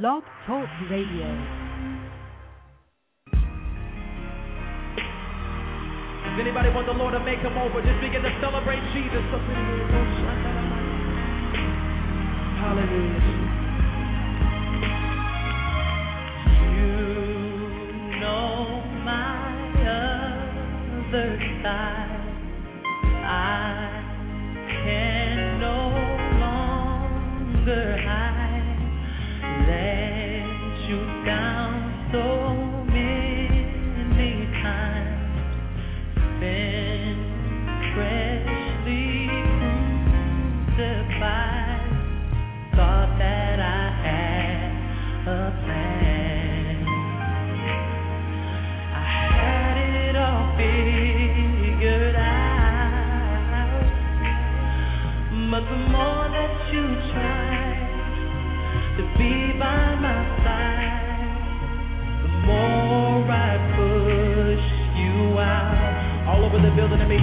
Blog Talk Radio. Does anybody want the Lord to make him over? Just begin to celebrate Jesus. Hallelujah. You know my other side.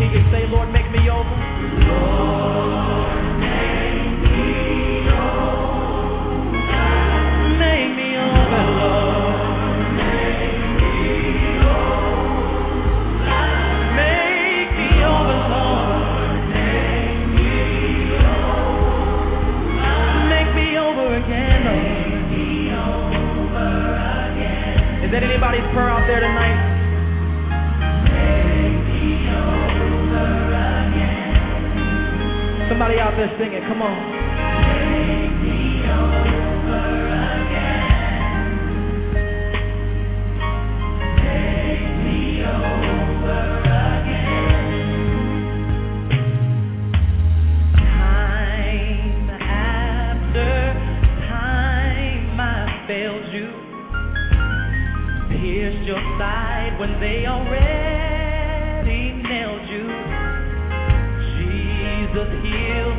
You say, Lord, make me over? Lord. Let's sing it. Come on. Take me over again. Take me over again. Time after time I failed you. Pierced your side when they already nailed you. Jesus healed.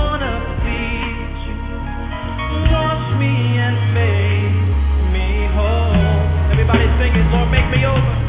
gonna make me over.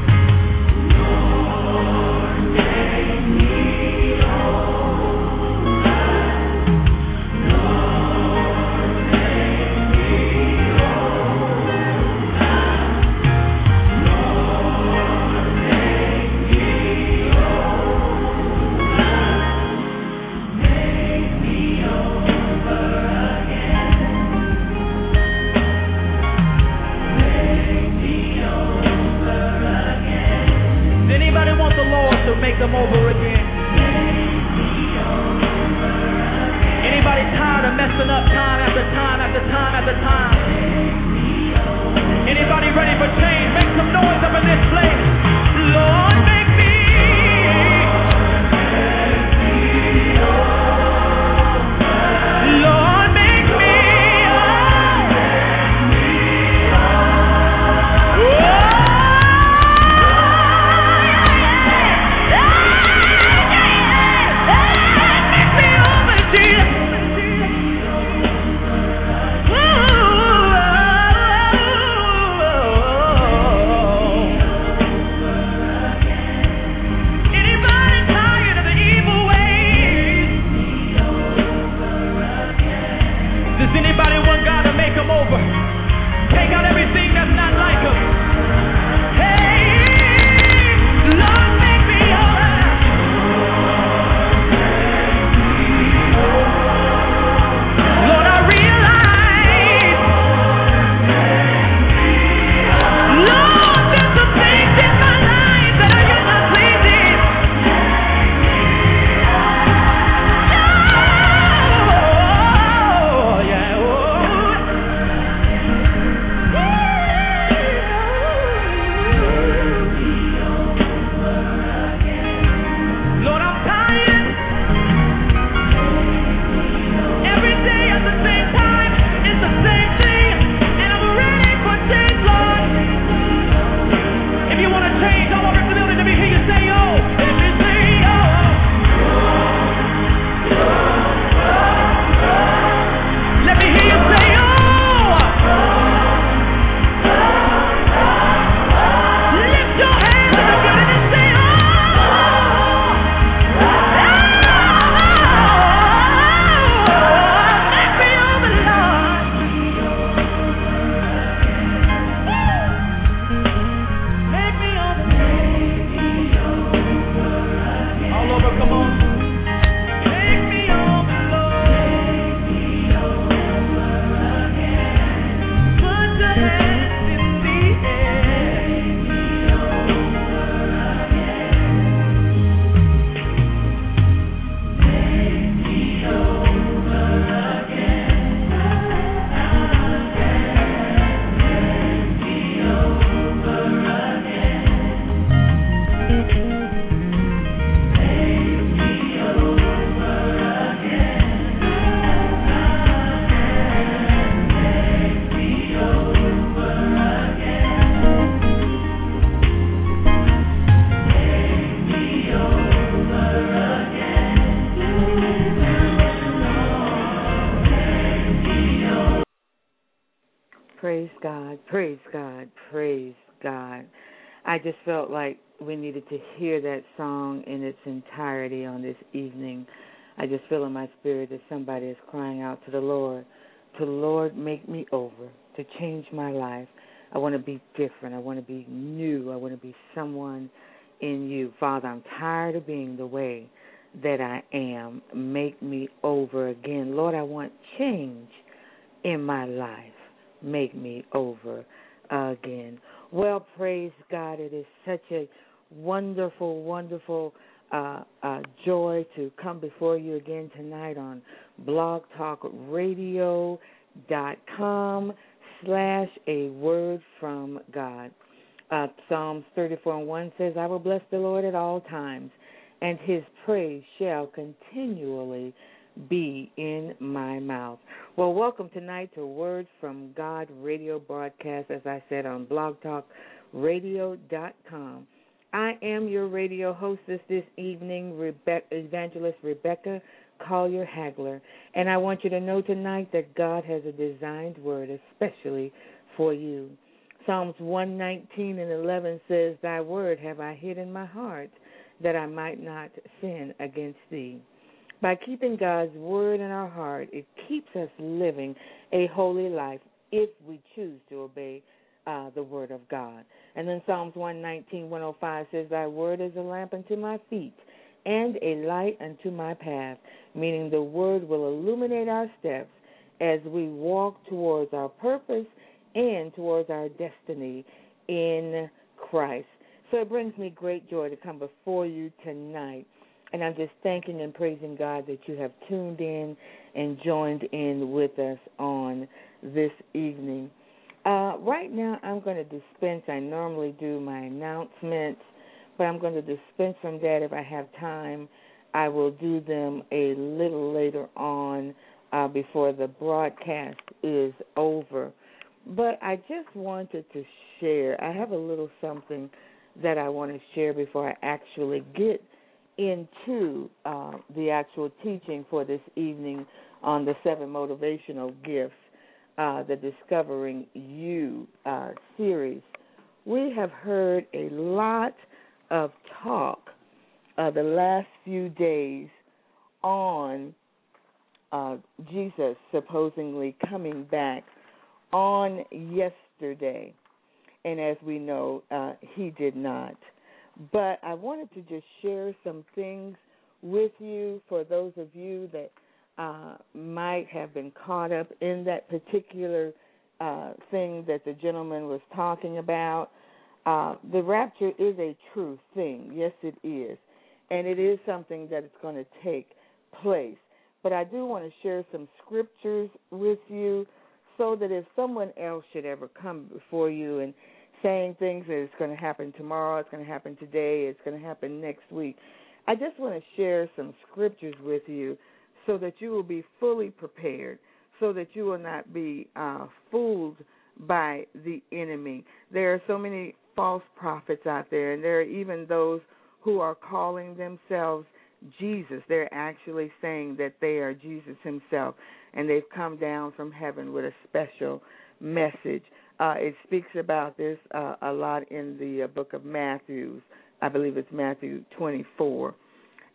To hear that song in its entirety on this evening. I just feel in my spirit that somebody is crying out to the Lord, to Lord, make me over, to change my life. I want to be different. I want to be new. I want to be someone in you. Father, I'm tired of being the way that I am. Make me over again. Lord, I want change in my life. Make me over again. Well, praise God. It is such a wonderful, wonderful uh, uh, joy to come before you again tonight on blogtalkradio.com slash a word from God. Uh, Psalms 34 and 1 says, I will bless the Lord at all times, and his praise shall continually be in my mouth. Well, welcome tonight to Words from God radio broadcast, as I said, on blogtalkradio.com. I am your radio hostess this evening, Rebe- Evangelist Rebecca Collier Hagler, and I want you to know tonight that God has a designed word especially for you. Psalms 119 and 11 says, Thy word have I hid in my heart, that I might not sin against thee. By keeping God's word in our heart, it keeps us living a holy life if we choose to obey uh, the word of God. And then Psalms 119, 105 says, Thy word is a lamp unto my feet and a light unto my path, meaning the word will illuminate our steps as we walk towards our purpose and towards our destiny in Christ. So it brings me great joy to come before you tonight. And I'm just thanking and praising God that you have tuned in and joined in with us on this evening. Uh, right now, I'm going to dispense. I normally do my announcements, but I'm going to dispense from that. If I have time, I will do them a little later on uh, before the broadcast is over. But I just wanted to share. I have a little something that I want to share before I actually get into uh, the actual teaching for this evening on the seven motivational gifts, uh, the Discovering You uh, series. We have heard a lot of talk uh, the last few days on uh, Jesus supposedly coming back on yesterday. And as we know, uh, he did not. But I wanted to just share some things with you for those of you that uh, might have been caught up in that particular uh, thing that the gentleman was talking about. Uh, the rapture is a true thing. Yes, it is. And it is something that is going to take place. But I do want to share some scriptures with you so that if someone else should ever come before you and saying things that it's going to happen tomorrow, it's going to happen today, it's going to happen next week, I just want to share some scriptures with you so that you will be fully prepared, so that you will not be uh, fooled by the enemy. There are so many false prophets out there, and there are even those who are calling themselves Jesus. They're actually saying that they are Jesus himself, and they've come down from heaven with a special message. Uh, it speaks about this uh, a lot in the uh, book of Matthew. I believe it's Matthew 24.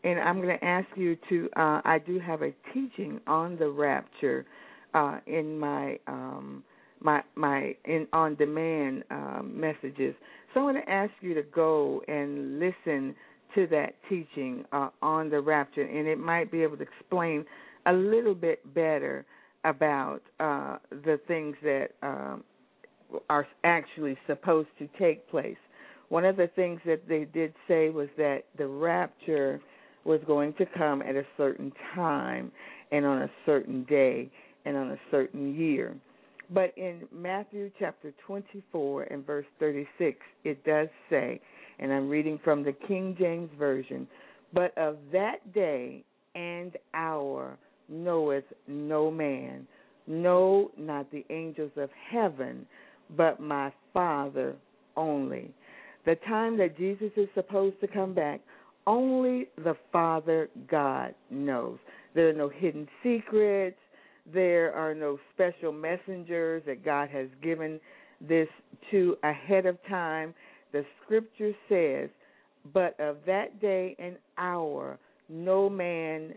And I'm going to ask you to, uh, I do have a teaching on the rapture uh, in my. Um, my my in on demand um, messages. So I'm going to ask you to go and listen to that teaching uh, on the rapture, and it might be able to explain a little bit better about uh, the things that um, are actually supposed to take place. One of the things that they did say was that the rapture was going to come at a certain time and on a certain day and on a certain year. But in Matthew chapter 24 and verse 36, it does say, and I'm reading from the King James Version, but of that day and hour knoweth no man, no, not the angels of heaven, but my Father only. The time that Jesus is supposed to come back, only the Father God knows. There are no hidden secrets. There are no special messengers that God has given this to ahead of time. The scripture says, But of that day and hour, no man,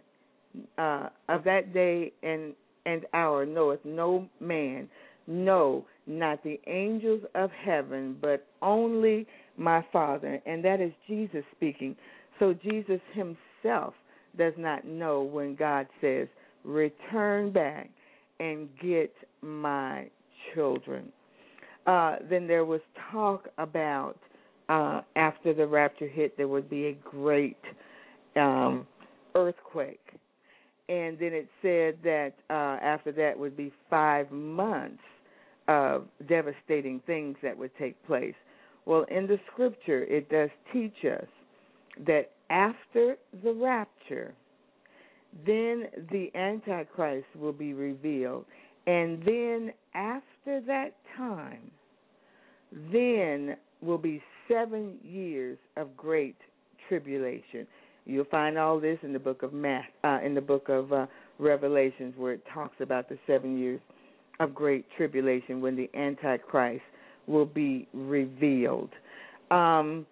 uh, of that day and, and hour knoweth no man, no, not the angels of heaven, but only my Father. And that is Jesus speaking. So Jesus himself does not know when God says, Return back and get my children. Uh, then there was talk about uh, after the rapture hit, there would be a great um, earthquake. And then it said that uh, after that would be five months of devastating things that would take place. Well, in the scripture, it does teach us that after the rapture, then the Antichrist will be revealed. And then after that time, then will be seven years of great tribulation. You'll find all this in the book of Math, uh, in the book of uh, Revelations, where it talks about the seven years of great tribulation when the Antichrist will be revealed. Um,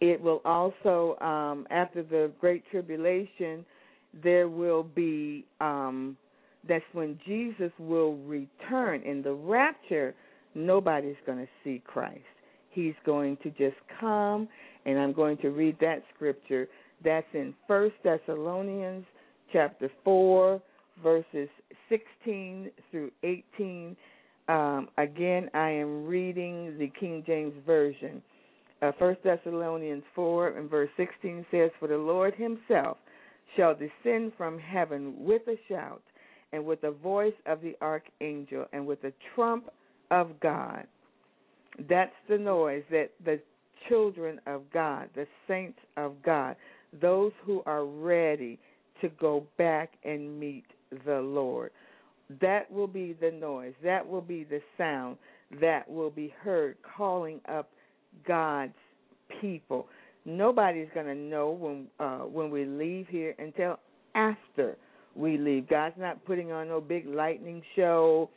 it will also, um, after the great tribulation, there will be um, that's when Jesus will return in the rapture. Nobody's going to see Christ. He's going to just come, and I'm going to read that scripture. That's in First Thessalonians chapter four, verses 16 through 18. Um, again, I am reading the King James Version. Uh, 1 Thessalonians 4 and verse 16 says, For the Lord himself shall descend from heaven with a shout, and with the voice of the archangel, and with the trump of God. That's the noise that the children of God, the saints of God, those who are ready to go back and meet the Lord. That will be the noise. That will be the sound that will be heard calling up God's people. Nobody's going to know when uh, when we leave here until after we leave. God's not putting on no big lightning show.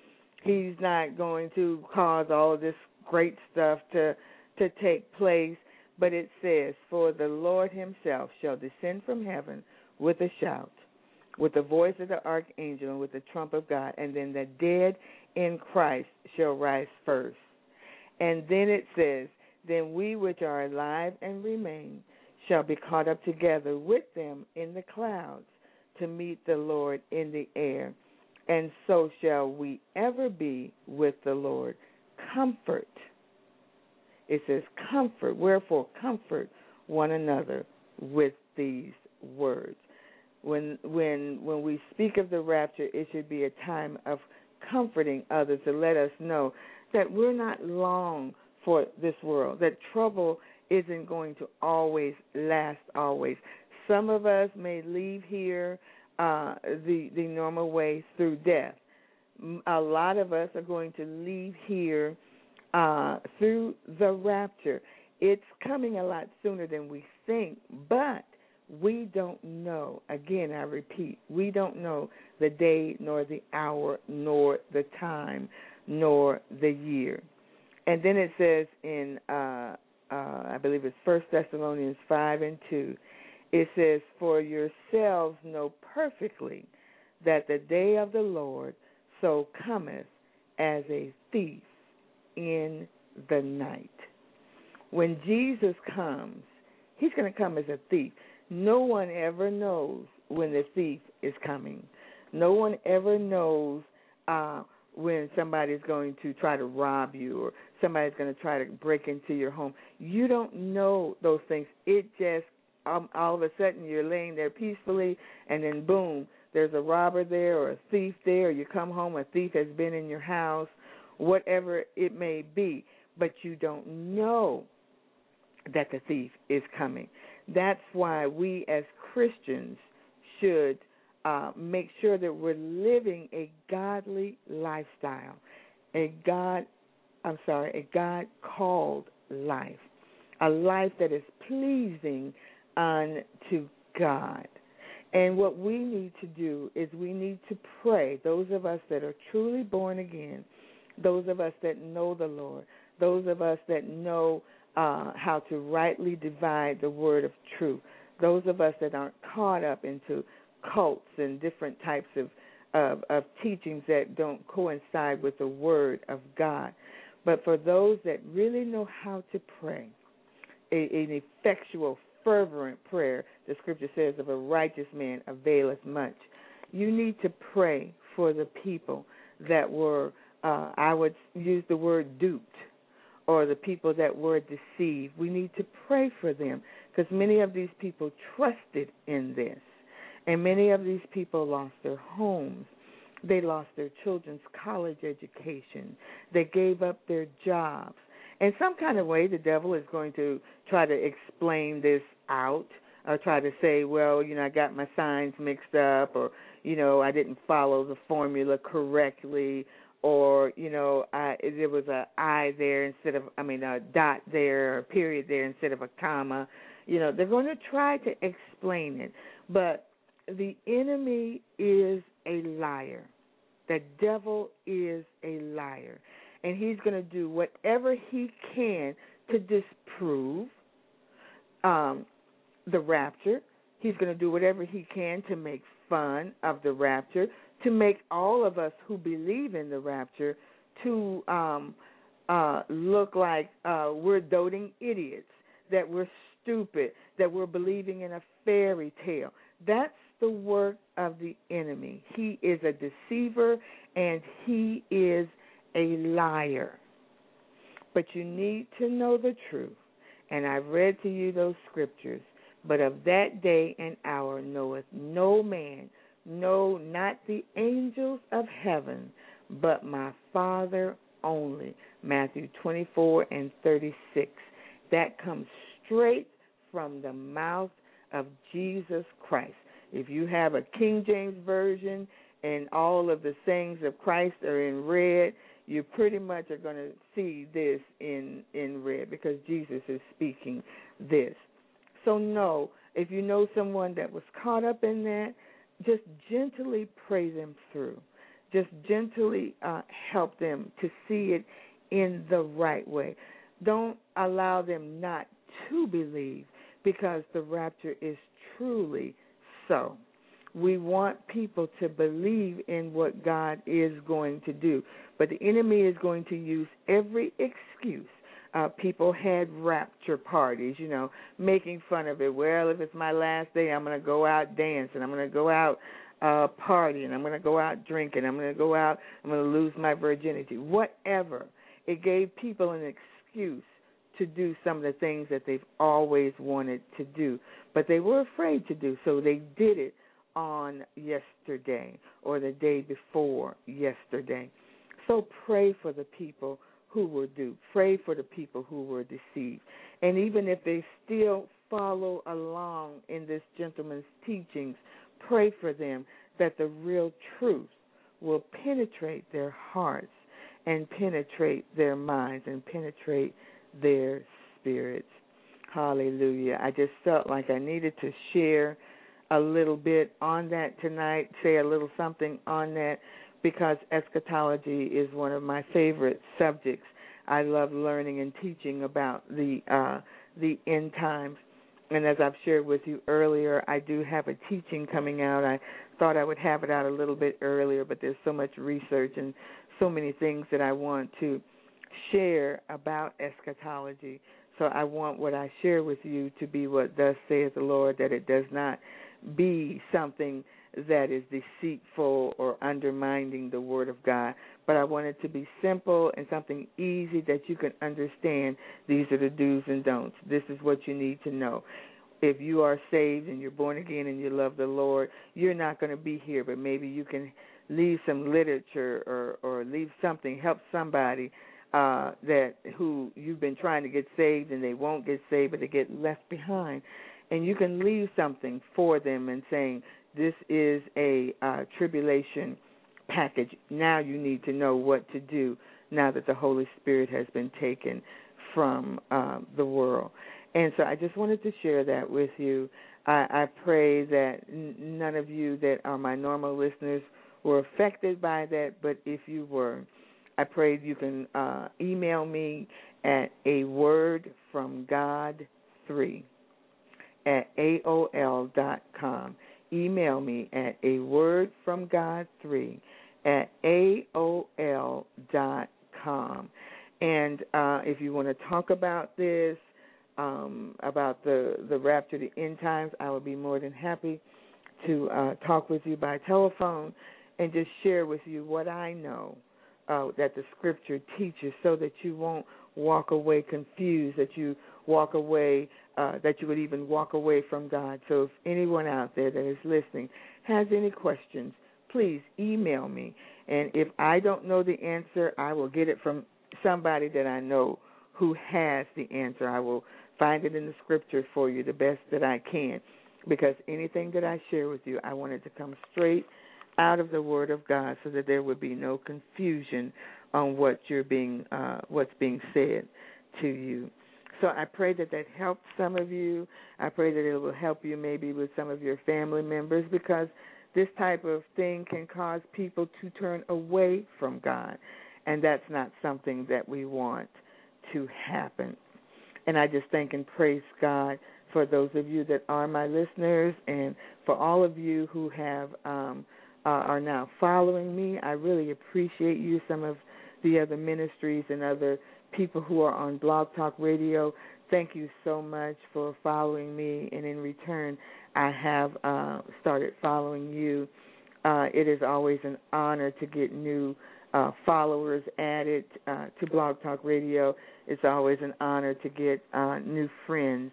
He's not going to cause all this great stuff to to take place. But it says, "For the Lord Himself shall descend from heaven with a shout, with the voice of the archangel and with the trump of God, and then the dead in Christ shall rise first. And then it says, Then we which are alive and remain shall be caught up together with them in the clouds to meet the Lord in the air. And so shall we ever be with the Lord. Comfort. It says, Comfort. Wherefore, comfort one another with these words when when when we speak of the rapture, it should be a time of comforting others to let us know that we're not long for this world. That trouble isn't going to always last always. Some of us may leave here uh, the the normal way through death. A lot of us are going to leave here uh, through the rapture. It's coming a lot sooner than we think, but we don't know, again, I repeat, we don't know the day, nor the hour, nor the time, nor the year. And then it says in, uh, uh, I believe it's First Thessalonians 5 and 2, it says, For yourselves know perfectly that the day of the Lord so cometh as a thief in the night. When Jesus comes, he's going to come as a thief. No one ever knows when the thief is coming. No one ever knows uh, when somebody's going to try to rob you or somebody's going to try to break into your home. You don't know those things. It just um, all of a sudden you're laying there peacefully, and then boom, there's a robber there or a thief there. Or you come home, a thief has been in your house, whatever it may be, but you don't know that the thief is coming. That's why we as Christians should uh, make sure that we're living a godly lifestyle, a God, I'm sorry, a God called life, a life that is pleasing unto God. And what we need to do is we need to pray, those of us that are truly born again, those of us that know the Lord, those of us that know uh, how to rightly divide the word of truth, those of us that aren't caught up into cults and different types of, of, of teachings that don't coincide with the word of God. But for those that really know how to pray, a, an effectual, fervent prayer, the scripture says, of a righteous man availeth much. You need to pray for the people that were, uh, I would use the word duped, or the people that were deceived. We need to pray for them because many of these people trusted in this. And many of these people lost their homes. They lost their children's college education. They gave up their jobs. In some kind of way, the devil is going to try to explain this out or try to say, well, you know, I got my signs mixed up or, you know, I didn't follow the formula correctly or you know I, there was a I there instead of I mean a dot there or a period there instead of a comma. You know they're going to try to explain it, but the enemy is a liar. The devil is a liar. And he's going to do whatever he can to disprove um, the rapture. He's going to do whatever he can to make fun of the rapture, to make all of us who believe in the rapture to um, uh, look like uh, we're doting idiots, that we're stupid, that we're believing in a fairy tale. That's the work of the enemy. He is a deceiver and he is a liar. But you need to know the truth. And I've read to you those scriptures. But of that day and hour knoweth no man, no, not the angels of heaven, but my Father only. Matthew 24 and 36. That comes straight from the mouth of Jesus Christ. If you have a King James version and all of the sayings of Christ are in red, you pretty much are going to see this in in red because Jesus is speaking this. So no, if you know someone that was caught up in that, just gently pray them through. Just gently uh, help them to see it in the right way. Don't allow them not to believe because the rapture is truly so. We want people to believe in what God is going to do. But the enemy is going to use every excuse. Uh, people had rapture parties, you know, making fun of it. Well, if it's my last day, I'm going to go out dancing. I'm going to go out uh partying. I'm going to go out drinking. I'm going to go out. I'm going to lose my virginity. Whatever. It gave people an excuse to do some of the things that they've always wanted to do but they were afraid to do so. They did it on yesterday or the day before yesterday. So pray for the people who were duped. Pray for the people who were deceived. And even if they still follow along in this gentleman's teachings, pray for them that the real truth will penetrate their hearts and penetrate their minds and penetrate their spirits. Hallelujah. I just felt like I needed to share a little bit on that tonight, say a little something on that because eschatology is one of my favorite subjects. I love learning and teaching about the uh the end times. And as I've shared with you earlier, I do have a teaching coming out. I thought I would have it out a little bit earlier, but there's so much research and so many things that I want to share about eschatology. So I want what I share with you to be what thus saith the Lord, that it does not be something that is deceitful or undermining the Word of God. But I want it to be simple and something easy that you can understand. These are the do's and don'ts. This is what you need to know. If you are saved and you're born again and you love the Lord, you're not going to be here, but maybe you can leave some literature or, or leave something, help somebody uh, that who you've been trying to get saved and they won't get saved, but they get left behind, and you can leave something for them and saying this is a uh, tribulation package. Now you need to know what to do now that the Holy Spirit has been taken from um, the world. And so I just wanted to share that with you. I, I pray that n- none of you that are my normal listeners were affected by that, but if you were, I pray you can uh, email me at a word from God three at aol dot com. Email me at a word from God three at aol dot com. And uh, if you want to talk about this, um, about the the rapture, the end times, I would be more than happy to uh, talk with you by telephone and just share with you what I know uh, that the Scripture teaches, so that you won't walk away confused, that you walk away, uh, that you would even walk away from God. So if anyone out there that is listening has any questions, please email me. And if I don't know the answer, I will get it from somebody that I know who has the answer. I will find it in the scripture for you the best that I can because anything that I share with you, I want it to come straight out of the Word of God, so that there would be no confusion on what you're being, uh, what's being said to you. So I pray that that helps some of you. I pray that it will help you maybe with some of your family members because this type of thing can cause people to turn away from God, and that's not something that we want to happen. And I just thank and praise God for those of you that are my listeners and for all of you who have um, uh, are now following me. I really appreciate you. Some of the other ministries and other people who are on Blog Talk Radio. Thank you so much for following me, and in return, I have uh, started following you. Uh, it is always an honor to get new uh, followers added uh, to Blog Talk Radio. It's always an honor to get uh, new friends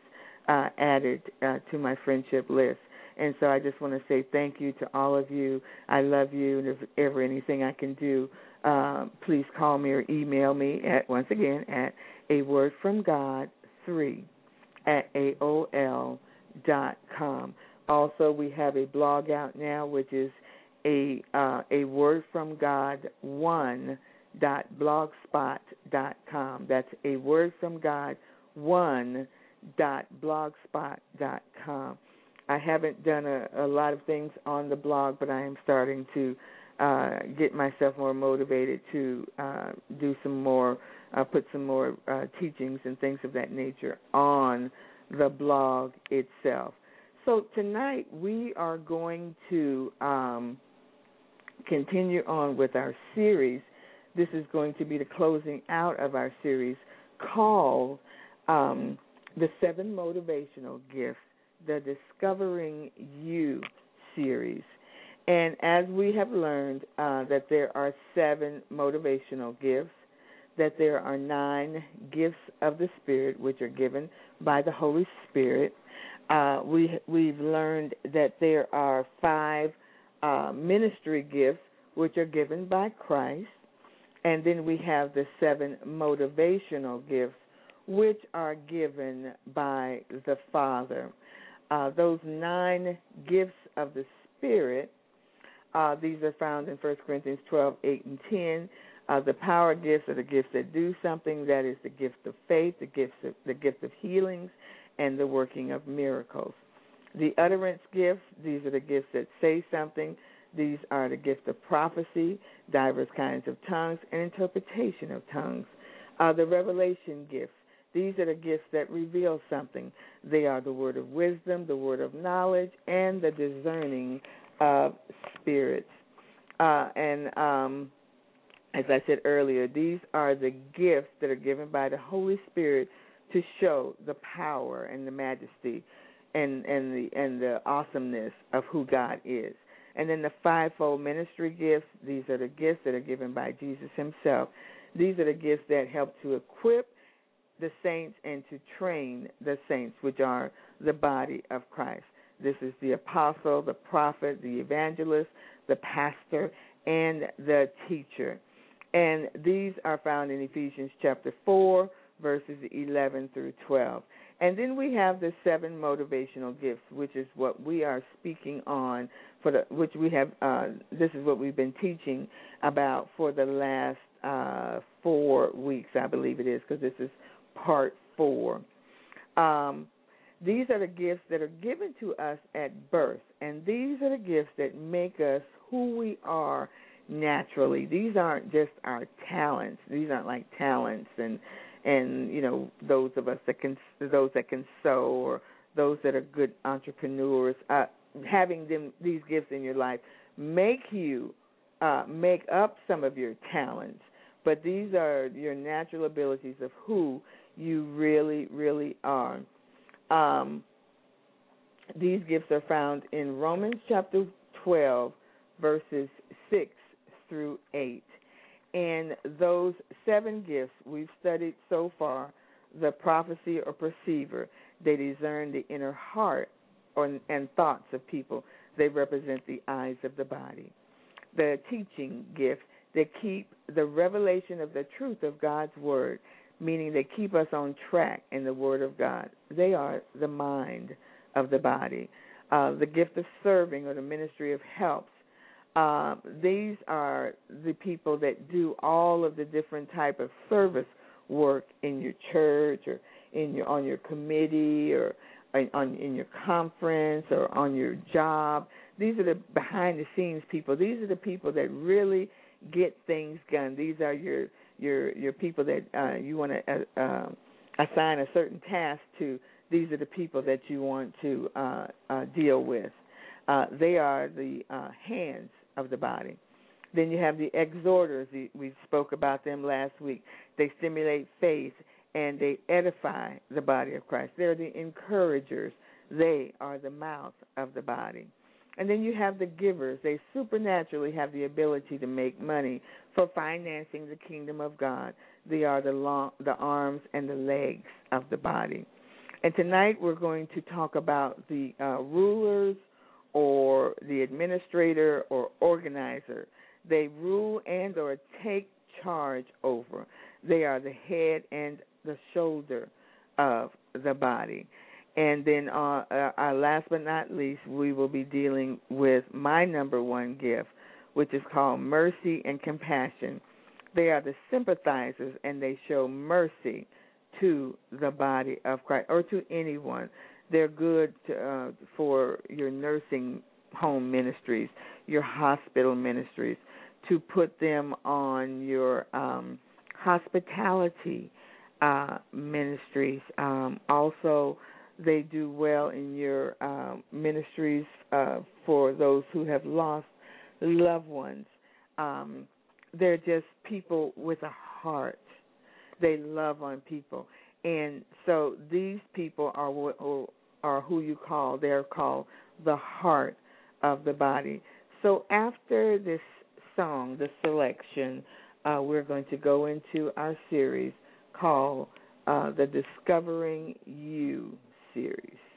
uh, added uh, to my friendship list. And so I just want to say thank you to all of you. I love you, and if ever anything I can do, uh, please call me or email me at once again at a word from God three at aol dot com. Also, we have a blog out now, which is a uh, a word from God one dot blogspot dot com. That's a word from God one dot blogspot dot com. I haven't done a, a lot of things on the blog, but I am starting to uh, get myself more motivated to uh, do some more, uh, put some more uh, teachings and things of that nature on the blog itself. So tonight we are going to um, continue on with our series. This is going to be the closing out of our series called um, The Seven Motivational Gifts the Discovering You series. And as we have learned uh, that there are seven motivational gifts, that there are nine gifts of the Spirit which are given by the Holy Spirit. Uh, we we've learned that there are five uh, ministry gifts which are given by Christ, and then we have the seven motivational gifts which are given by the Father uh, those nine gifts of the Spirit, uh, these are found in 1 Corinthians 12, 8, and 10. Uh, the power gifts are the gifts that do something. That is the gift of faith, the gifts of, the gift of healings, and the working of miracles. The utterance gifts, these are the gifts that say something. These are the gift of prophecy, diverse kinds of tongues, and interpretation of tongues. Uh, the revelation gifts, these are the gifts that reveal something. They are the word of wisdom, the word of knowledge, and the discerning of spirits. Uh, and um, as I said earlier, these are the gifts that are given by the Holy Spirit to show the power and the majesty and and the and the awesomeness of who God is. And then the fivefold ministry gifts, these are the gifts that are given by Jesus himself. These are the gifts that help to equip the saints and to train the saints, which are the body of Christ. This is the apostle, the prophet, the evangelist, the pastor, and the teacher. And these are found in Ephesians chapter 4, verses 11 through 12. And then we have the seven motivational gifts, which is what we are speaking on for the which we have uh, this is what we've been teaching about for the last uh, weeks, I believe it is, because this is part four. Um, these are the gifts that are given to us at birth, and these are the gifts that make us who we are naturally. These aren't just our talents. These aren't like talents and and you know those of us that can those that can sew or those that are good entrepreneurs. Uh, having them these gifts in your life make you uh, make up some of your talents, but these are your natural abilities of who you really, really are. Um, these gifts are found in Romans chapter 12, verses 6 through 8. And those seven gifts we've studied so far the prophecy or perceiver, they discern the inner heart or, and thoughts of people, they represent the eyes of the body. The teaching gift, they keep the revelation of the truth of God's word, meaning they keep us on track in the word of God. They are the mind of the body. Uh, the gift of serving or the ministry of helps. Uh, these are the people that do all of the different type of service work in your church or in your on your committee or on in your conference or on your job. These are the behind the scenes people. These are the people that really get things done. These are your your your people that uh, you want to uh, uh, assign a certain task to these are the people that you want to uh, uh, deal with. Uh, they are the uh, hands of the body. Then you have the exhorters. We spoke about them last week. They stimulate faith and they edify the body of Christ. They're the encouragers. They are the mouth of the body. And then you have the givers. They supernaturally have the ability to make money for financing the kingdom of God. They are the long, the arms and the legs of the body. And tonight we're going to talk about the uh, rulers or the administrator or organizer. They rule and or take charge over. They are the head and the shoulder of the body. And then, uh, uh, last but not least, we will be dealing with my number one gift, which is called mercy and compassion. They are the sympathizers, and they show mercy to the body of Christ or to anyone. They're good to, uh, for your nursing home ministries, your hospital ministries, to put them on your um, hospitality uh, ministries. Um, also, they do well in your uh, ministries uh, for those who have lost loved ones. Um, they're just people with a heart they love on people, and so these people are are who you call. They're called the heart of the body. So after this song, the selection, uh, we're going to go into our series called uh, the Discovering You series.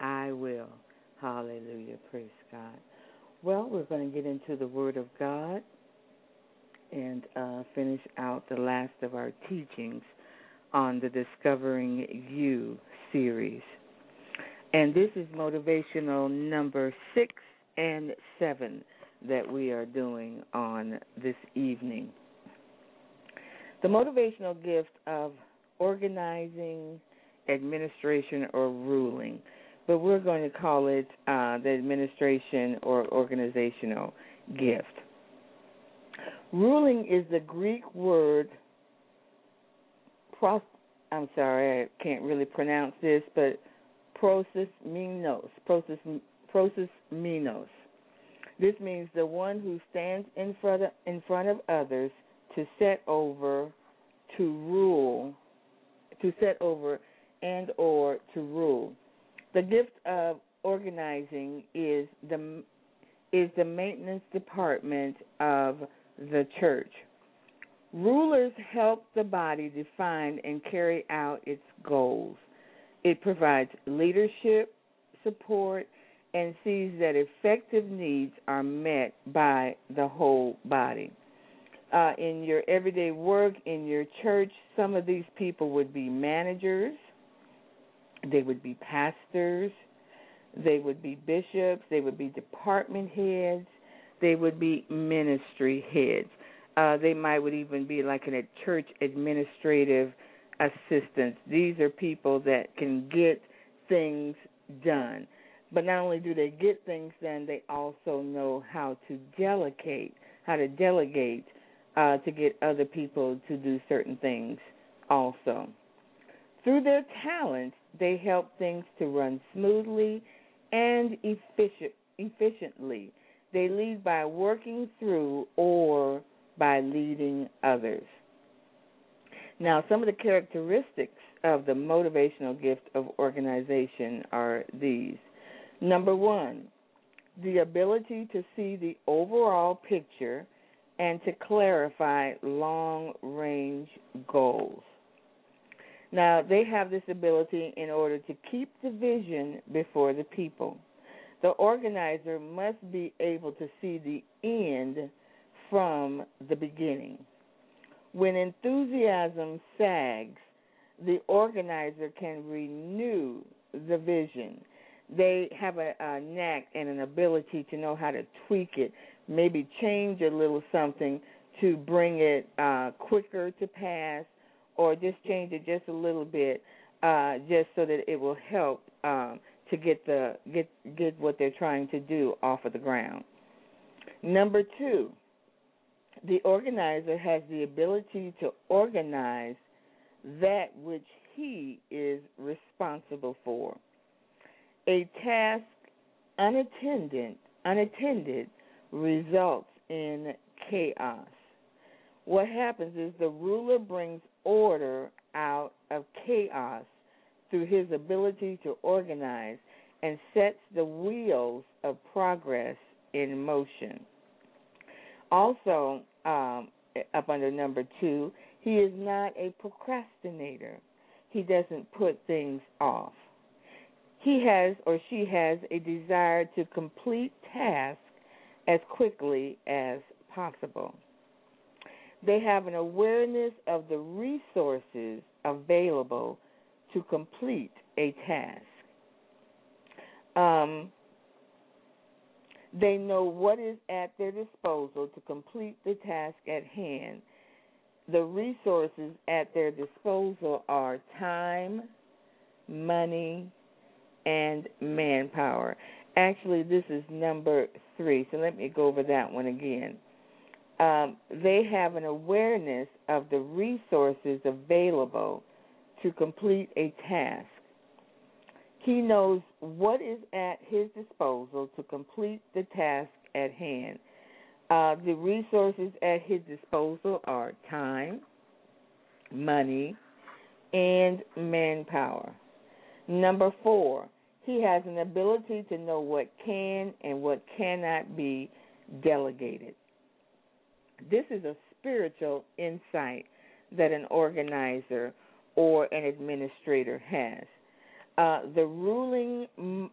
I Will. Hallelujah, praise God. Well, we're going to get into the Word of God and uh, finish out the last of our teachings on the Discovering U series. And this is motivational number six and seven that we are doing on this evening. The motivational gift of organizing, administration, or ruling, but we're going to call it uh, the administration or organizational gift. Ruling is the Greek word. Pros, I'm sorry, I can't really pronounce this, but prosis minos. Prosis, prosis minos. This means the one who stands in front of, in front of others to set over, to rule, to set over and or to rule. The gift of organizing is the is the maintenance department of the church. Rulers help the body define and carry out its goals. It provides leadership, support, and sees that effective needs are met by the whole body. Uh, in your everyday work, in your church, some of these people would be managers, they would be pastors, they would be bishops, they would be department heads, they would be ministry heads. Uh, they might would even be like a church administrative assistants. These are people that can get things done. But not only do they get things done, they also know how to delegate, how to delegate uh, to get other people to do certain things also. Through their talents, they help things to run smoothly and efficient, efficiently. They lead by working through or by leading others. Now, some of the characteristics of the motivational gift of organization are these. Number one, the ability to see the overall picture and to clarify long range goals. Now, they have this ability in order to keep the vision before the people. The organizer must be able to see the end from the beginning. When enthusiasm sags, the organizer can renew the vision. They have a, a knack and an ability to know how to tweak it, maybe change a little something to bring it uh, quicker to pass, or just change it just a little bit, uh, just so that it will help um, to get the get get what they're trying to do off of the ground. Number two, the organizer has the ability to organize that which he is responsible for. A task unattended, unattended results in chaos. What happens is the ruler brings order out of chaos through his ability to organize and sets the wheels of progress in motion. Also, um, up under number two, he is not a procrastinator. He doesn't put things off. He has or she has a desire to complete tasks as quickly as possible. They have an awareness of the resources available to complete a task. Um, they know what is at their disposal to complete the task at hand. The resources at their disposal are time, money, and manpower. Actually, this is number three, so let me go over that one again. Um, they have an awareness of the resources available to complete a task. He knows what is at his disposal to complete the task at hand. Uh, the resources at his disposal are time, money, and manpower. Number four, he has an ability to know what can and what cannot be delegated. This is a spiritual insight that an organizer or an administrator has. Uh, the ruling,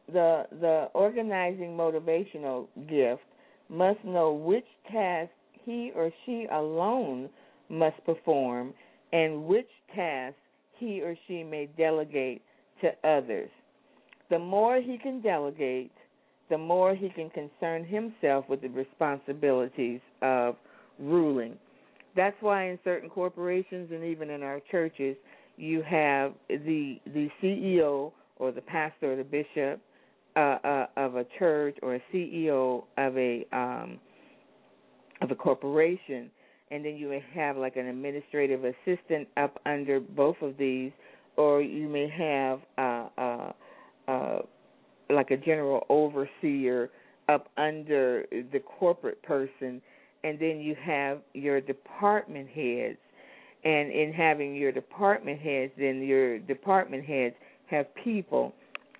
the the organizing motivational gift must know which task he or she alone must perform and which tasks he or she may delegate to others. The more he can delegate, the more he can concern himself with the responsibilities of ruling. That's why in certain corporations and even in our churches, you have the the CEO or the pastor or the bishop uh, uh, of a church or a CEO of a um, of a corporation, and then you may have like an administrative assistant up under both of these, or you may have uh, uh, uh, like a general overseer up under the corporate person, and then you have your department heads. And in having your department heads, then your department heads have people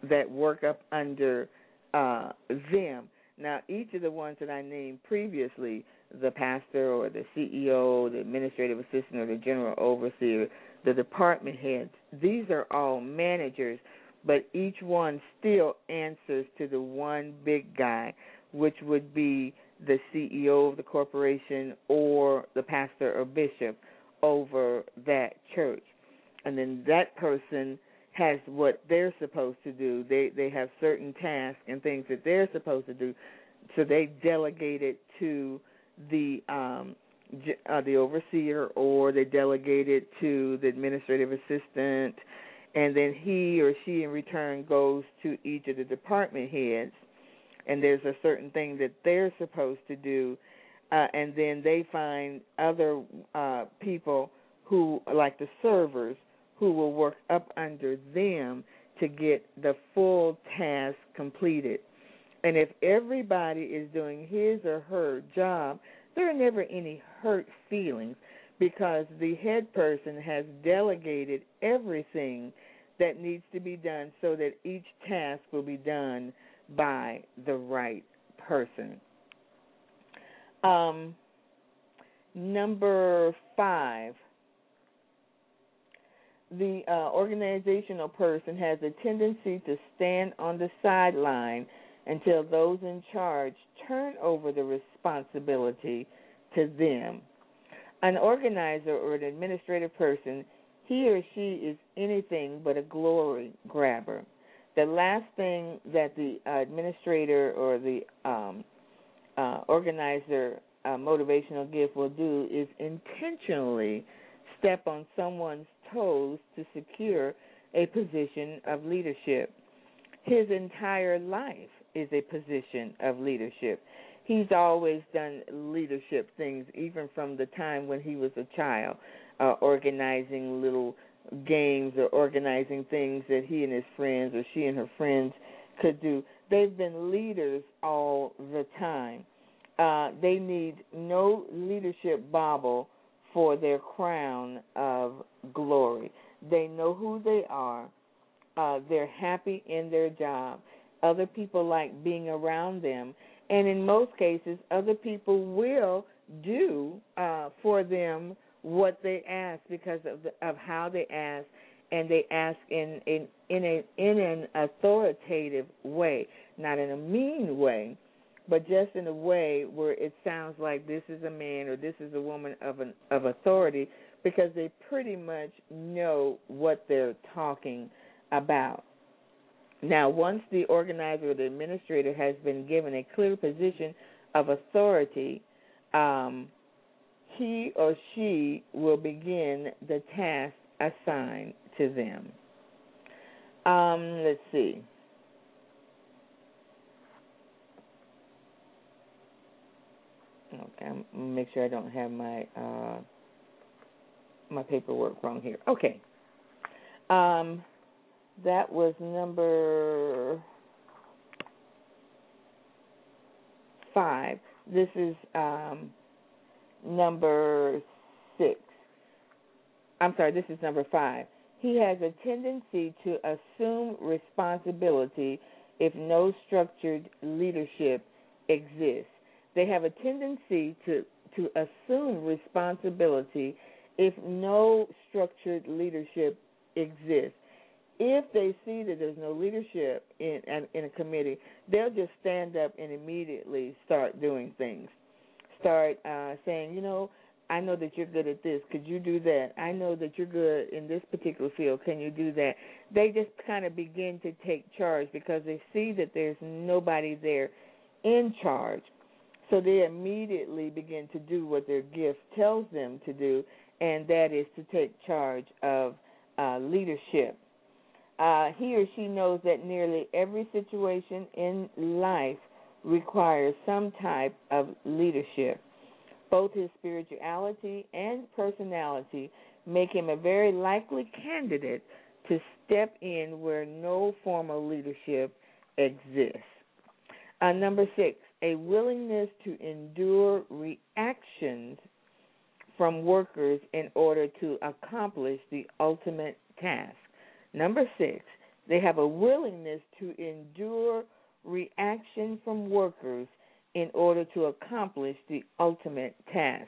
that work up under uh, them. Now, each of the ones that I named previously, the pastor or the CEO, the administrative assistant or the general overseer, the department heads, these are all managers, but each one still answers to the one big guy, which would be the CEO of the corporation or the pastor or bishop over that church. And then that person has what they're supposed to do. They they have certain tasks and things that they're supposed to do, so they delegate it to the um uh, the overseer or they delegate it to the administrative assistant and then he or she in return goes to each of the department heads and there's a certain thing that they're supposed to do uh, and then they find other uh, people who like the servers who will work up under them to get the full task completed. And if everybody is doing his or her job, there are never any hurt feelings because the head person has delegated everything that needs to be done so that each task will be done by the right person. Um, number five, the uh, organizational person has a tendency to stand on the sideline until those in charge turn over the responsibility to them. An organizer or an administrative person, he or she is anything but a glory grabber. The last thing that the administrator or the um, uh, organizer uh, motivational gift will do is intentionally step on someone's toes to secure a position of leadership. His entire life is a position of leadership. He's always done leadership things, even from the time when he was a child, uh, organizing little games or organizing things that he and his friends or she and her friends could do. They've been leaders all the time. Uh, they need no leadership bauble for their crown of glory. They know who they are. Uh, they're happy in their job. Other people like being around them. And in most cases, other people will do uh, for them what they ask because of the, of how they ask, and they ask in in in a in an authoritative way, not in a mean way, but just in a way where it sounds like this is a man or this is a woman of an of authority because they pretty much know what they're talking about. Now, once the organizer or the administrator has been given a clear position of authority, um, he or she will begin the task assigned to them. Um, let's see. Okay, I'm make sure I don't have my uh, my paperwork wrong here. Okay, um, that was number five. This is um, number six. I'm sorry, this is number five. He has a tendency to assume responsibility if no structured leadership exists. They have a tendency to, to assume responsibility if no structured leadership exists. If they see that there's no leadership in in a committee, they'll just stand up and immediately start doing things. Start uh, saying, you know, I know that you're good at this. Could you do that? I know that you're good in this particular field. Can you do that? They just kind of begin to take charge because they see that there's nobody there in charge. So they immediately begin to do what their gift tells them to do, and that is to take charge of uh, leadership. Uh, he or she knows that nearly every situation in life requires some type of leadership. Both his spirituality and personality make him a very likely candidate to step in where no formal leadership exists. Uh, number six, a willingness to endure reactions from workers in order to accomplish the ultimate task. Number six, they have a willingness to endure reaction from workers in order to accomplish the ultimate task.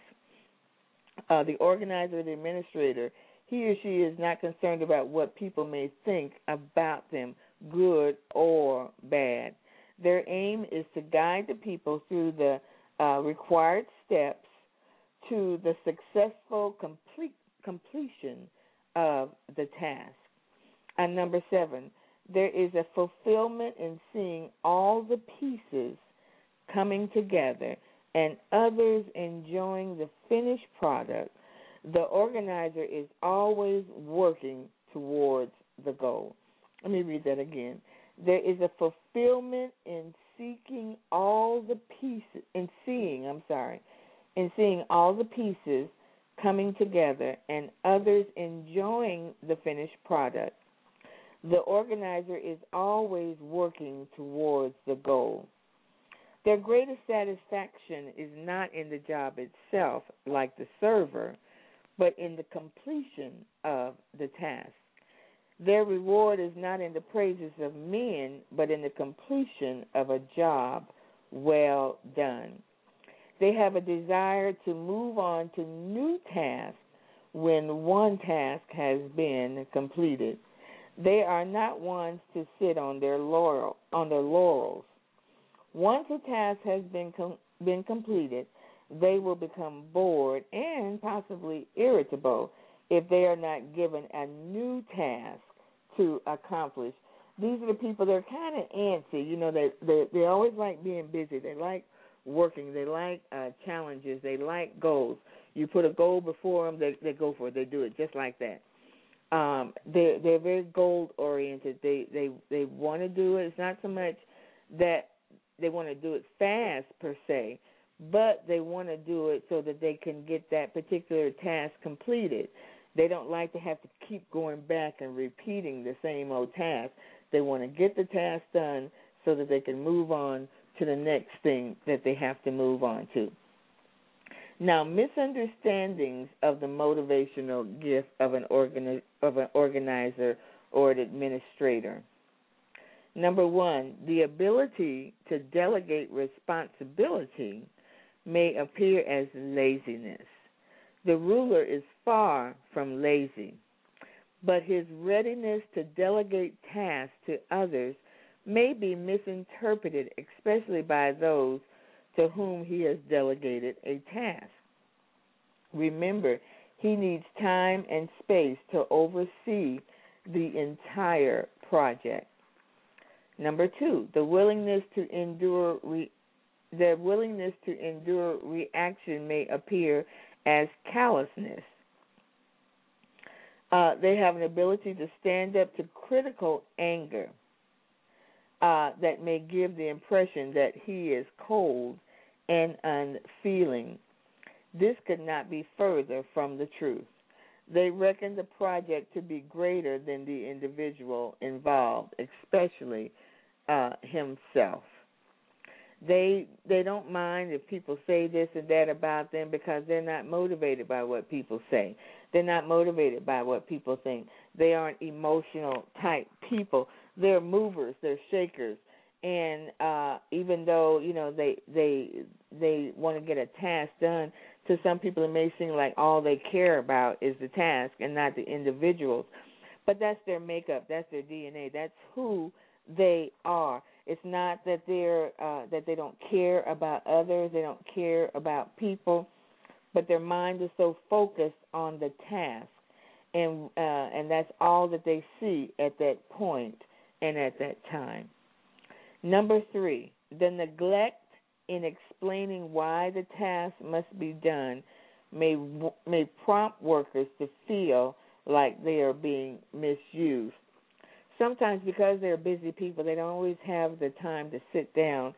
Uh, the organizer, the administrator, he or she is not concerned about what people may think about them, good or bad. Their aim is to guide the people through the uh, required steps to the successful complete, completion of the task. And number seven, there is a fulfillment in seeing all the pieces coming together and others enjoying the finished product. The organizer is always working towards the goal. Let me read that again. There is a fulfillment in seeking all the pieces, in seeing, I'm sorry, in seeing all the pieces coming together and others enjoying the finished product. The organizer is always working towards the goal. Their greatest satisfaction is not in the job itself, like the server, but in the completion of the task. Their reward is not in the praises of men, but in the completion of a job well done. They have a desire to move on to new tasks when one task has been completed. They are not ones to sit on their laurel on their laurels. Once a task has been com- been completed, they will become bored and possibly irritable if they are not given a new task to accomplish. These are the people that are kind of antsy. You know, they they they always like being busy. They like working. They like uh, challenges. They like goals. You put a goal before them, they they go for it. They do it just like that um they're they're very goal oriented. They they they want to do it. It's not so much that they want to do it fast per se but they want to do it so that they can get that particular task completed. They don't like to have to keep going back and repeating the same old task. They want to get the task done so that they can move on to the next thing that they have to move on to now, misunderstandings of the motivational gift of an organi- of an organizer or an administrator. Number one, the ability to delegate responsibility may appear as laziness. The ruler is far from lazy, but his readiness to delegate tasks to others may be misinterpreted, especially by those to whom he has delegated a task. Remember, he needs time and space to oversee the entire project. Number two, the willingness to endure re- the willingness to endure reaction may appear as callousness. Uh, they have an ability to stand up to critical anger uh, that may give the impression that he is cold and unfeeling. This could not be further from the truth. They reckon the project to be greater than the individual involved, especially uh, himself. They they don't mind if people say this and that about them because they're not motivated by what people say. They're not motivated by what people think. They aren't emotional type people. They're movers, they're shakers and uh even though you know they they they want to get a task done to some people it may seem like all they care about is the task and not the individuals but that's their makeup, that's their DNA, that's who they are. It's not that they're uh, that they don't care about others, they don't care about people, but their mind is so focused on the task, and uh, and that's all that they see at that point and at that time. Number three, the neglect in explaining why the task must be done may may prompt workers to feel like they are being misused. Sometimes because they're busy people, they don't always have the time to sit down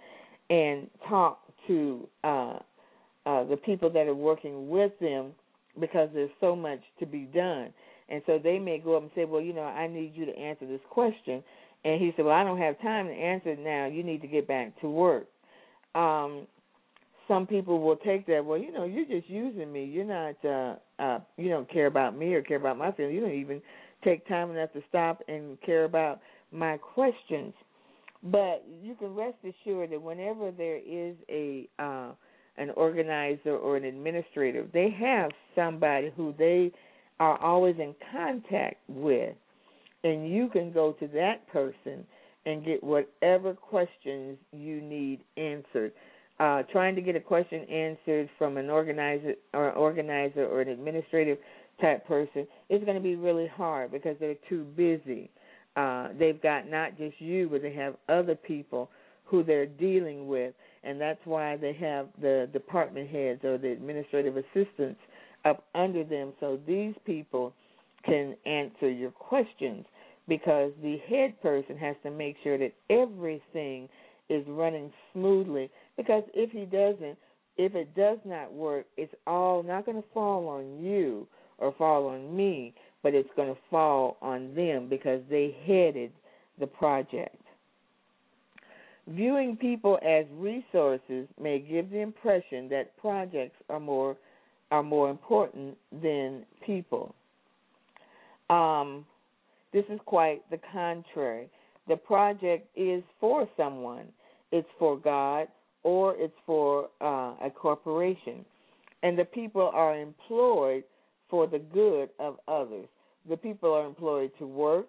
and talk to uh, uh, the people that are working with them because there's so much to be done. And so they may go up and say, "Well, you know, I need you to answer this question." And he said, "Well, I don't have time to answer it now. You need to get back to work." Um, some people will take that. Well, you know, you're just using me. You're not. uh uh You don't care about me or care about my feelings. You don't even take time enough to stop and care about my questions. But you can rest assured that whenever there is a uh an organizer or an administrator, they have somebody who they are always in contact with, and you can go to that person and get whatever questions you need answered. Uh, trying to get a question answered from an organizer or organizer or an administrative type person is going to be really hard because they're too busy. Uh, they've got not just you, but they have other people who they're dealing with, and that's why they have the department heads or the administrative assistants up under them so these people can answer your questions because the head person has to make sure that everything is running smoothly. Because if he doesn't if it does not work it's all not going to fall on you or fall on me but it's going to fall on them because they headed the project. Viewing people as resources may give the impression that projects are more are more important than people. Um, this is quite the contrary. The project is for someone, it's for God, or it's for uh, a corporation. And the people are employed for the good of others. The people are employed to work,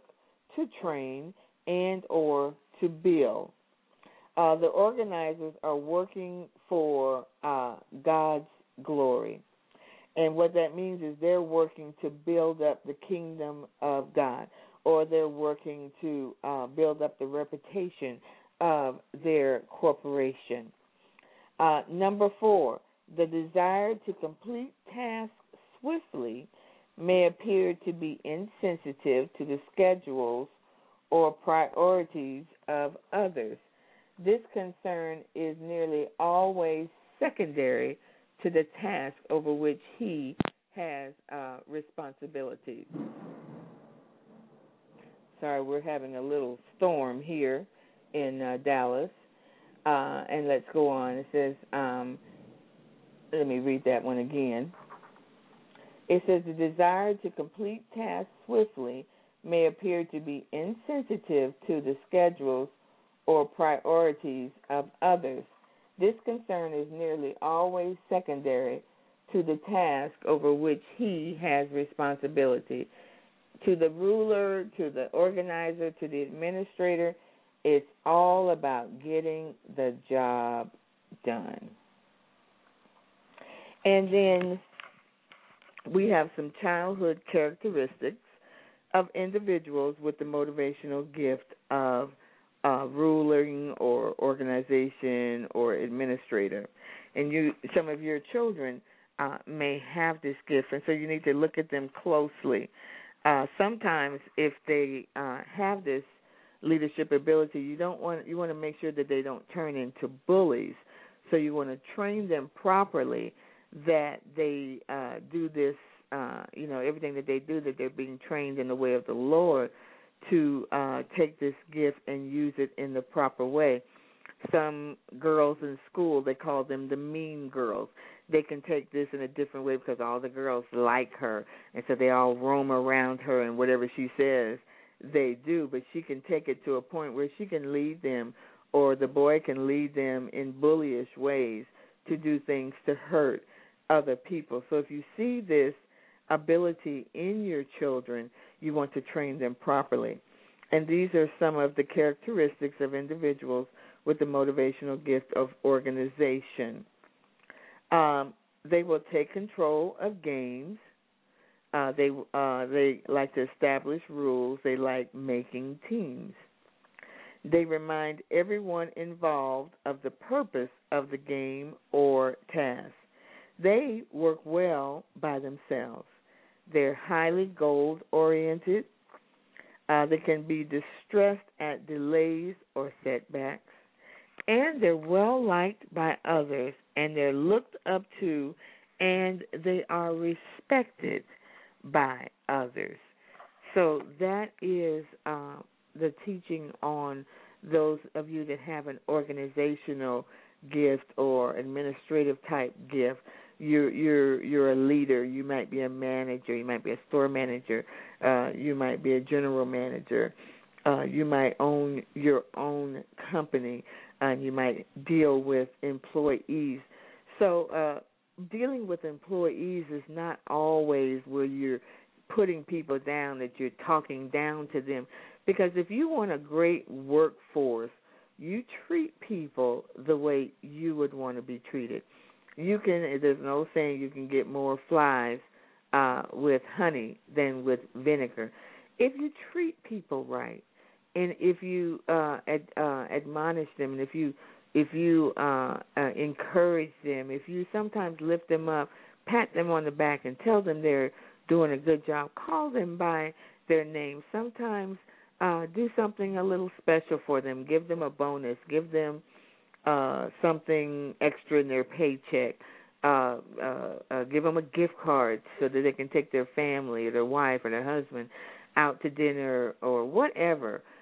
to train, and or to build. Uh, the organizers are working for uh, God's glory. And what that means is they're working to build up the kingdom of God or they're working to uh, build up the reputation of their corporation. Uh, number four, the desire to complete tasks swiftly may appear to be insensitive to the schedules or priorities of others. This concern is nearly always secondary to the task over which he has uh, responsibility. Sorry, we're having a little storm here in uh, Dallas. Uh, and let's go on. It says, um, let me read that one again. It says the desire to complete tasks swiftly may appear to be insensitive to the schedules or priorities of others. This concern is nearly always secondary to the task over which he has responsibility to the ruler, to the organizer, to the administrator, it's all about getting the job done. And then we have some childhood characteristics of individuals with the motivational gift of uh, ruling or organization or administrator. And you, some of your children uh, may have this gift, and so you need to look at them closely uh, sometimes if they uh, have this leadership ability, you don't want you want to make sure that they don't turn into bullies. So you want to train them properly that they uh, do this. Uh, you know everything that they do that they're being trained in the way of the Lord to uh, take this gift and use it in the proper way. Some girls in school they call them the mean girls they can take this in a different way because all the girls like her and so they all roam around her and whatever she says they do but she can take it to a point where she can lead them or the boy can lead them in bullyish ways to do things to hurt other people so if you see this ability in your children, you want to train them properly. And these are some of the characteristics of individuals with the motivational gift of organization. Um, they will take control of games. Uh, they uh, they like to establish rules. They like making teams. They remind everyone involved of the purpose of the game or task. They work well by themselves. They're highly goal oriented. Uh, they can be distressed at delays or setbacks. And they're well liked by others, and they're looked up to, and they are respected by others. So that is uh, the teaching on those of you that have an organizational gift or administrative type gift. You're you're you're a leader. You might be a manager. You might be a store manager. Uh you might be a general manager. Uh you might own your own company and you might deal with employees. So uh dealing with employees is not always where you're putting people down that you're talking down to them. Because if you want a great workforce you treat people the way you would want to be treated. You can there's no saying you can get more flies uh with honey than with vinegar. If you treat people right and if you uh, ad, uh admonish them and if you if you uh, uh encourage them if you sometimes lift them up pat them on the back and tell them they're doing a good job call them by their name sometimes uh do something a little special for them give them a bonus give them uh, something extra in their paycheck. Uh, uh, uh, give them a gift card so that they can take their family or their wife or their husband out to dinner or whatever. Uh,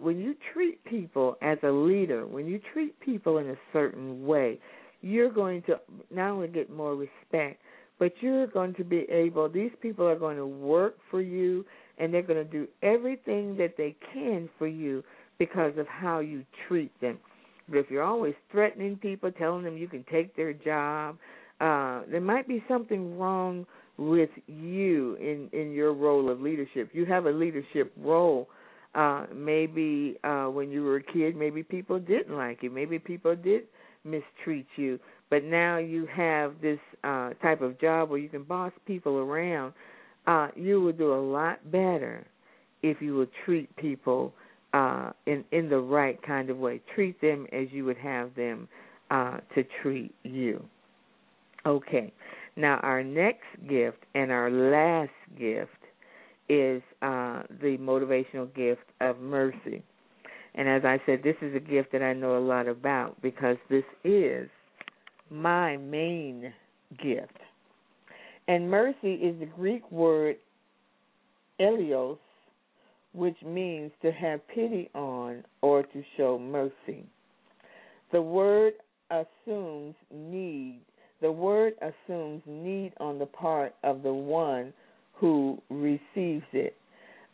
when you treat people as a leader, when you treat people in a certain way, you're going to not only get more respect, but you're going to be able, these people are going to work for you and they're going to do everything that they can for you because of how you treat them. But if you're always threatening people, telling them you can take their job, uh, there might be something wrong with you in in your role of leadership. You have a leadership role. Uh, maybe uh, when you were a kid, maybe people didn't like you. Maybe people did mistreat you. But now you have this uh, type of job where you can boss people around. Uh, you will do a lot better if you would treat people uh, in in the right kind of way. Treat them as you would have them uh, to treat you. Okay. Now our next gift and our last gift is uh, the motivational gift of mercy. And as I said, this is a gift that I know a lot about because this is my main gift. And mercy is the Greek word elios, which means to have pity on or to show mercy. The word assumes need. The word assumes need on the part of the one who receives it,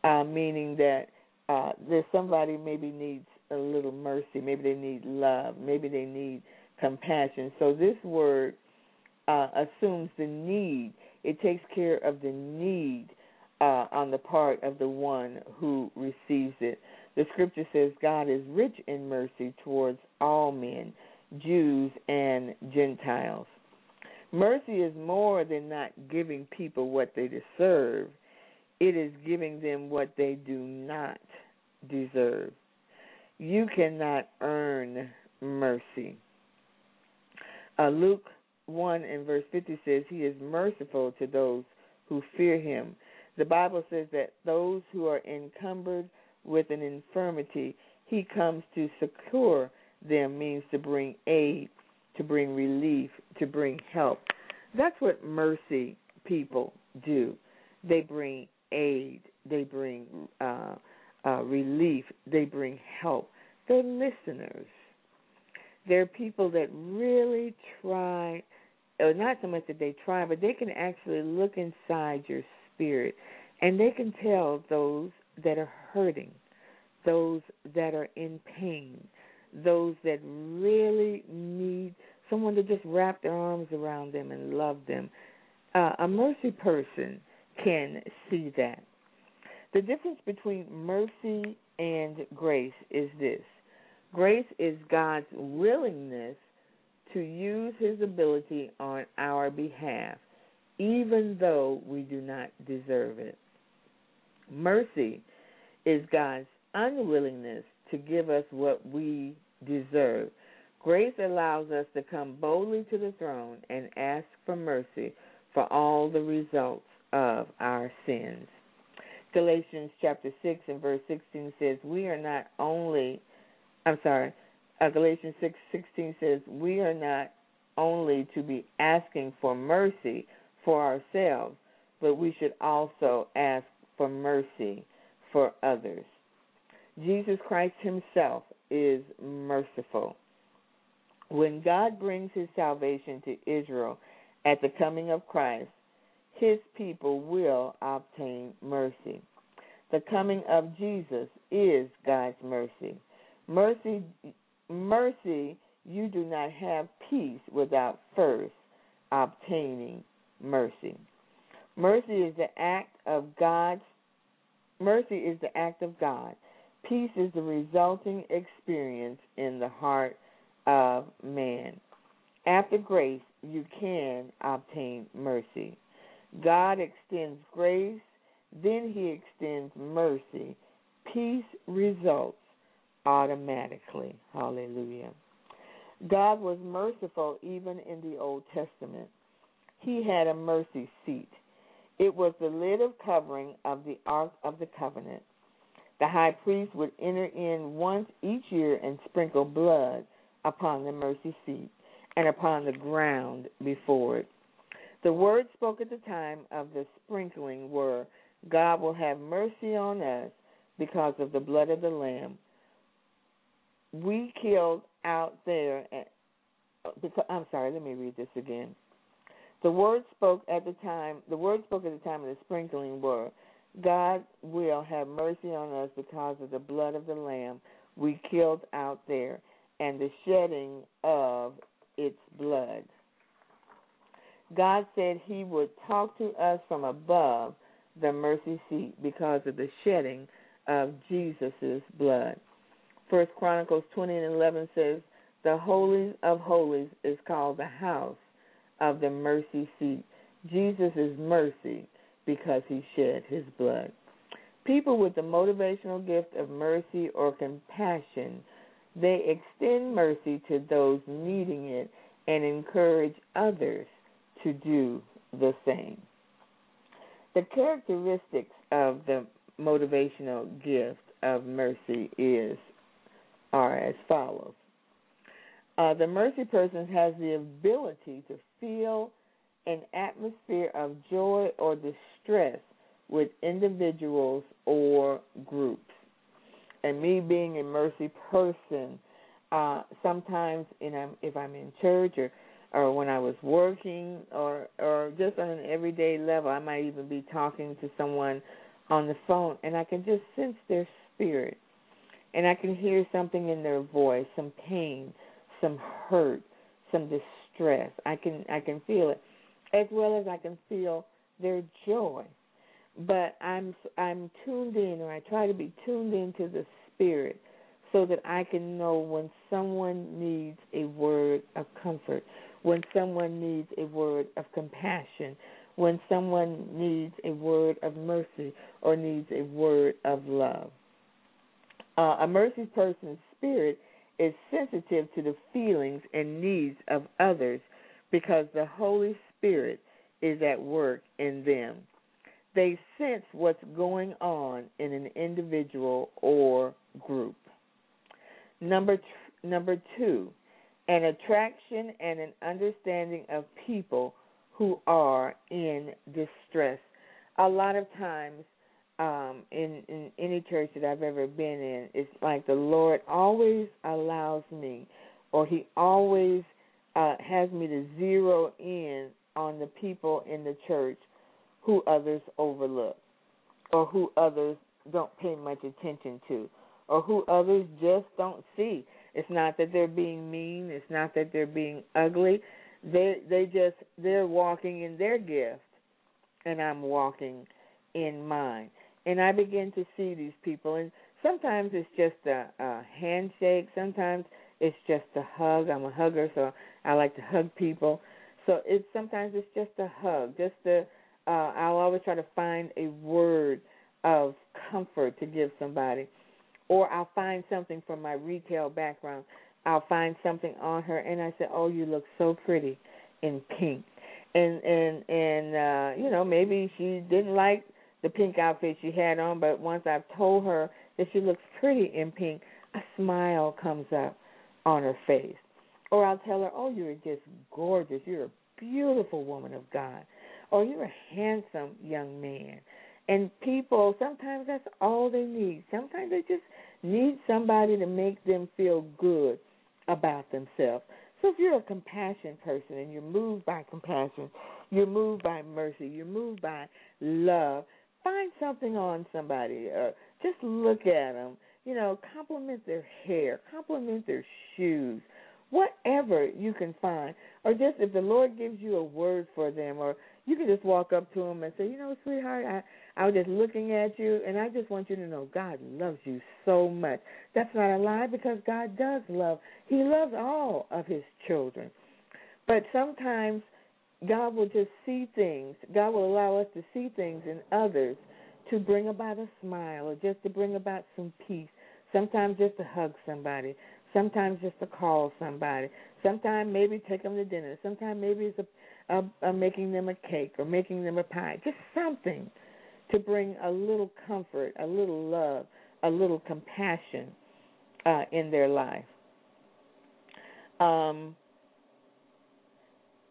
uh, meaning that uh, there's somebody maybe needs a little mercy, maybe they need love, maybe they need compassion. So this word uh, assumes the need. It takes care of the need uh, on the part of the one who receives it. The scripture says God is rich in mercy towards all men, Jews and Gentiles. Mercy is more than not giving people what they deserve, it is giving them what they do not deserve. You cannot earn mercy. Uh, Luke 1 and verse 50 says, He is merciful to those who fear him the Bible says that those who are encumbered with an infirmity, he comes to succor them, means to bring aid, to bring relief, to bring help. That's what mercy people do. They bring aid, they bring uh, uh, relief, they bring help. They're listeners. They're people that really try, or not so much that they try, but they can actually look inside your spirit. And they can tell those that are hurting, those that are in pain, those that really need someone to just wrap their arms around them and love them. Uh, a mercy person can see that. The difference between mercy and grace is this grace is God's willingness to use his ability on our behalf, even though we do not deserve it. Mercy is God's unwillingness to give us what we deserve. Grace allows us to come boldly to the throne and ask for mercy for all the results of our sins. Galatians chapter 6 and verse 16 says, We are not only, I'm sorry, uh, Galatians 6 16 says, We are not only to be asking for mercy for ourselves, but we should also ask for mercy for others. Jesus Christ Himself is merciful. When God brings His salvation to Israel at the coming of Christ, His people will obtain mercy. The coming of Jesus is God's mercy. Mercy, mercy, you do not have peace without first obtaining mercy. Mercy is the act of God's mercy is the act of God. Peace is the resulting experience in the heart of man. After grace, you can obtain mercy. God extends grace, then He extends mercy. Peace results automatically. Hallelujah. God was merciful even in the Old Testament. He had a mercy seat. It was the lid of covering of the Ark of the Covenant. The high priest would enter in once each year and sprinkle blood upon the mercy seat and upon the ground before it. The words spoke at the time of the sprinkling were, God will have mercy on us because of the blood of the Lamb. We killed out there. Eh, because, I'm sorry, let me read this again. The words spoke at the time. The words spoke at the time of the sprinkling were, God will have mercy on us because of the blood of the Lamb we killed out there and the shedding of its blood. God said he would talk to us from above the mercy seat because of the shedding of Jesus' blood. First Chronicles 20 and 11 says, The Holy of Holies is called the house of the mercy seat. Jesus mercy because he shed his blood. People with the motivational gift of mercy or compassion they extend mercy to those needing it and encourage others to do the same. The characteristics of the motivational gift of mercy is are as follows. Uh, the mercy person has the ability to feel an atmosphere of joy or distress with individuals or groups and me being a mercy person, uh, sometimes you know if I'm in church or or when I was working or or just on an everyday level, I might even be talking to someone on the phone and I can just sense their spirit. And I can hear something in their voice, some pain, some hurt, some distress. I can I can feel it as well as I can feel their joy but I'm I'm tuned in, or I try to be tuned into the spirit, so that I can know when someone needs a word of comfort, when someone needs a word of compassion, when someone needs a word of mercy or needs a word of love. Uh, a mercy person's spirit is sensitive to the feelings and needs of others because the Holy Spirit is at work in them they sense what's going on in an individual or group. Number t- number 2, an attraction and an understanding of people who are in distress. A lot of times um, in, in any church that I've ever been in, it's like the Lord always allows me, or He always uh, has me to zero in on the people in the church who others overlook or who others don't pay much attention to or who others just don't see. It's not that they're being mean, it's not that they're being ugly. They they just they're walking in their gift and I'm walking in mine. And I begin to see these people, and sometimes it's just a, a handshake, sometimes it's just a hug. I'm a hugger, so I like to hug people. So it's sometimes it's just a hug, just a. Uh, I'll always try to find a word of comfort to give somebody, or I'll find something from my retail background. I'll find something on her, and I say, "Oh, you look so pretty in pink," and and and uh, you know maybe she didn't like the pink outfit she had on, but once I've told her that she looks pretty in pink, a smile comes up on her face. Or I'll tell her, "Oh, you're just gorgeous. You're a beautiful woman of God." Or you're a handsome young man. And people sometimes that's all they need. Sometimes they just need somebody to make them feel good about themselves. So if you're a compassion person and you're moved by compassion, you're moved by mercy, you're moved by love, find something on somebody or just look at them. You know, compliment their hair, compliment their shoes, whatever you can find. Or just if the Lord gives you a word for them, or you can just walk up to them and say, you know, sweetheart, I I was just looking at you, and I just want you to know God loves you so much. That's not a lie because God does love. He loves all of His children. But sometimes God will just see things. God will allow us to see things in others to bring about a smile or just to bring about some peace. Sometimes just to hug somebody. Sometimes just to call somebody. Sometimes maybe take them to dinner. Sometimes maybe it's a, a, a making them a cake or making them a pie. Just something to bring a little comfort, a little love, a little compassion uh, in their life. Um,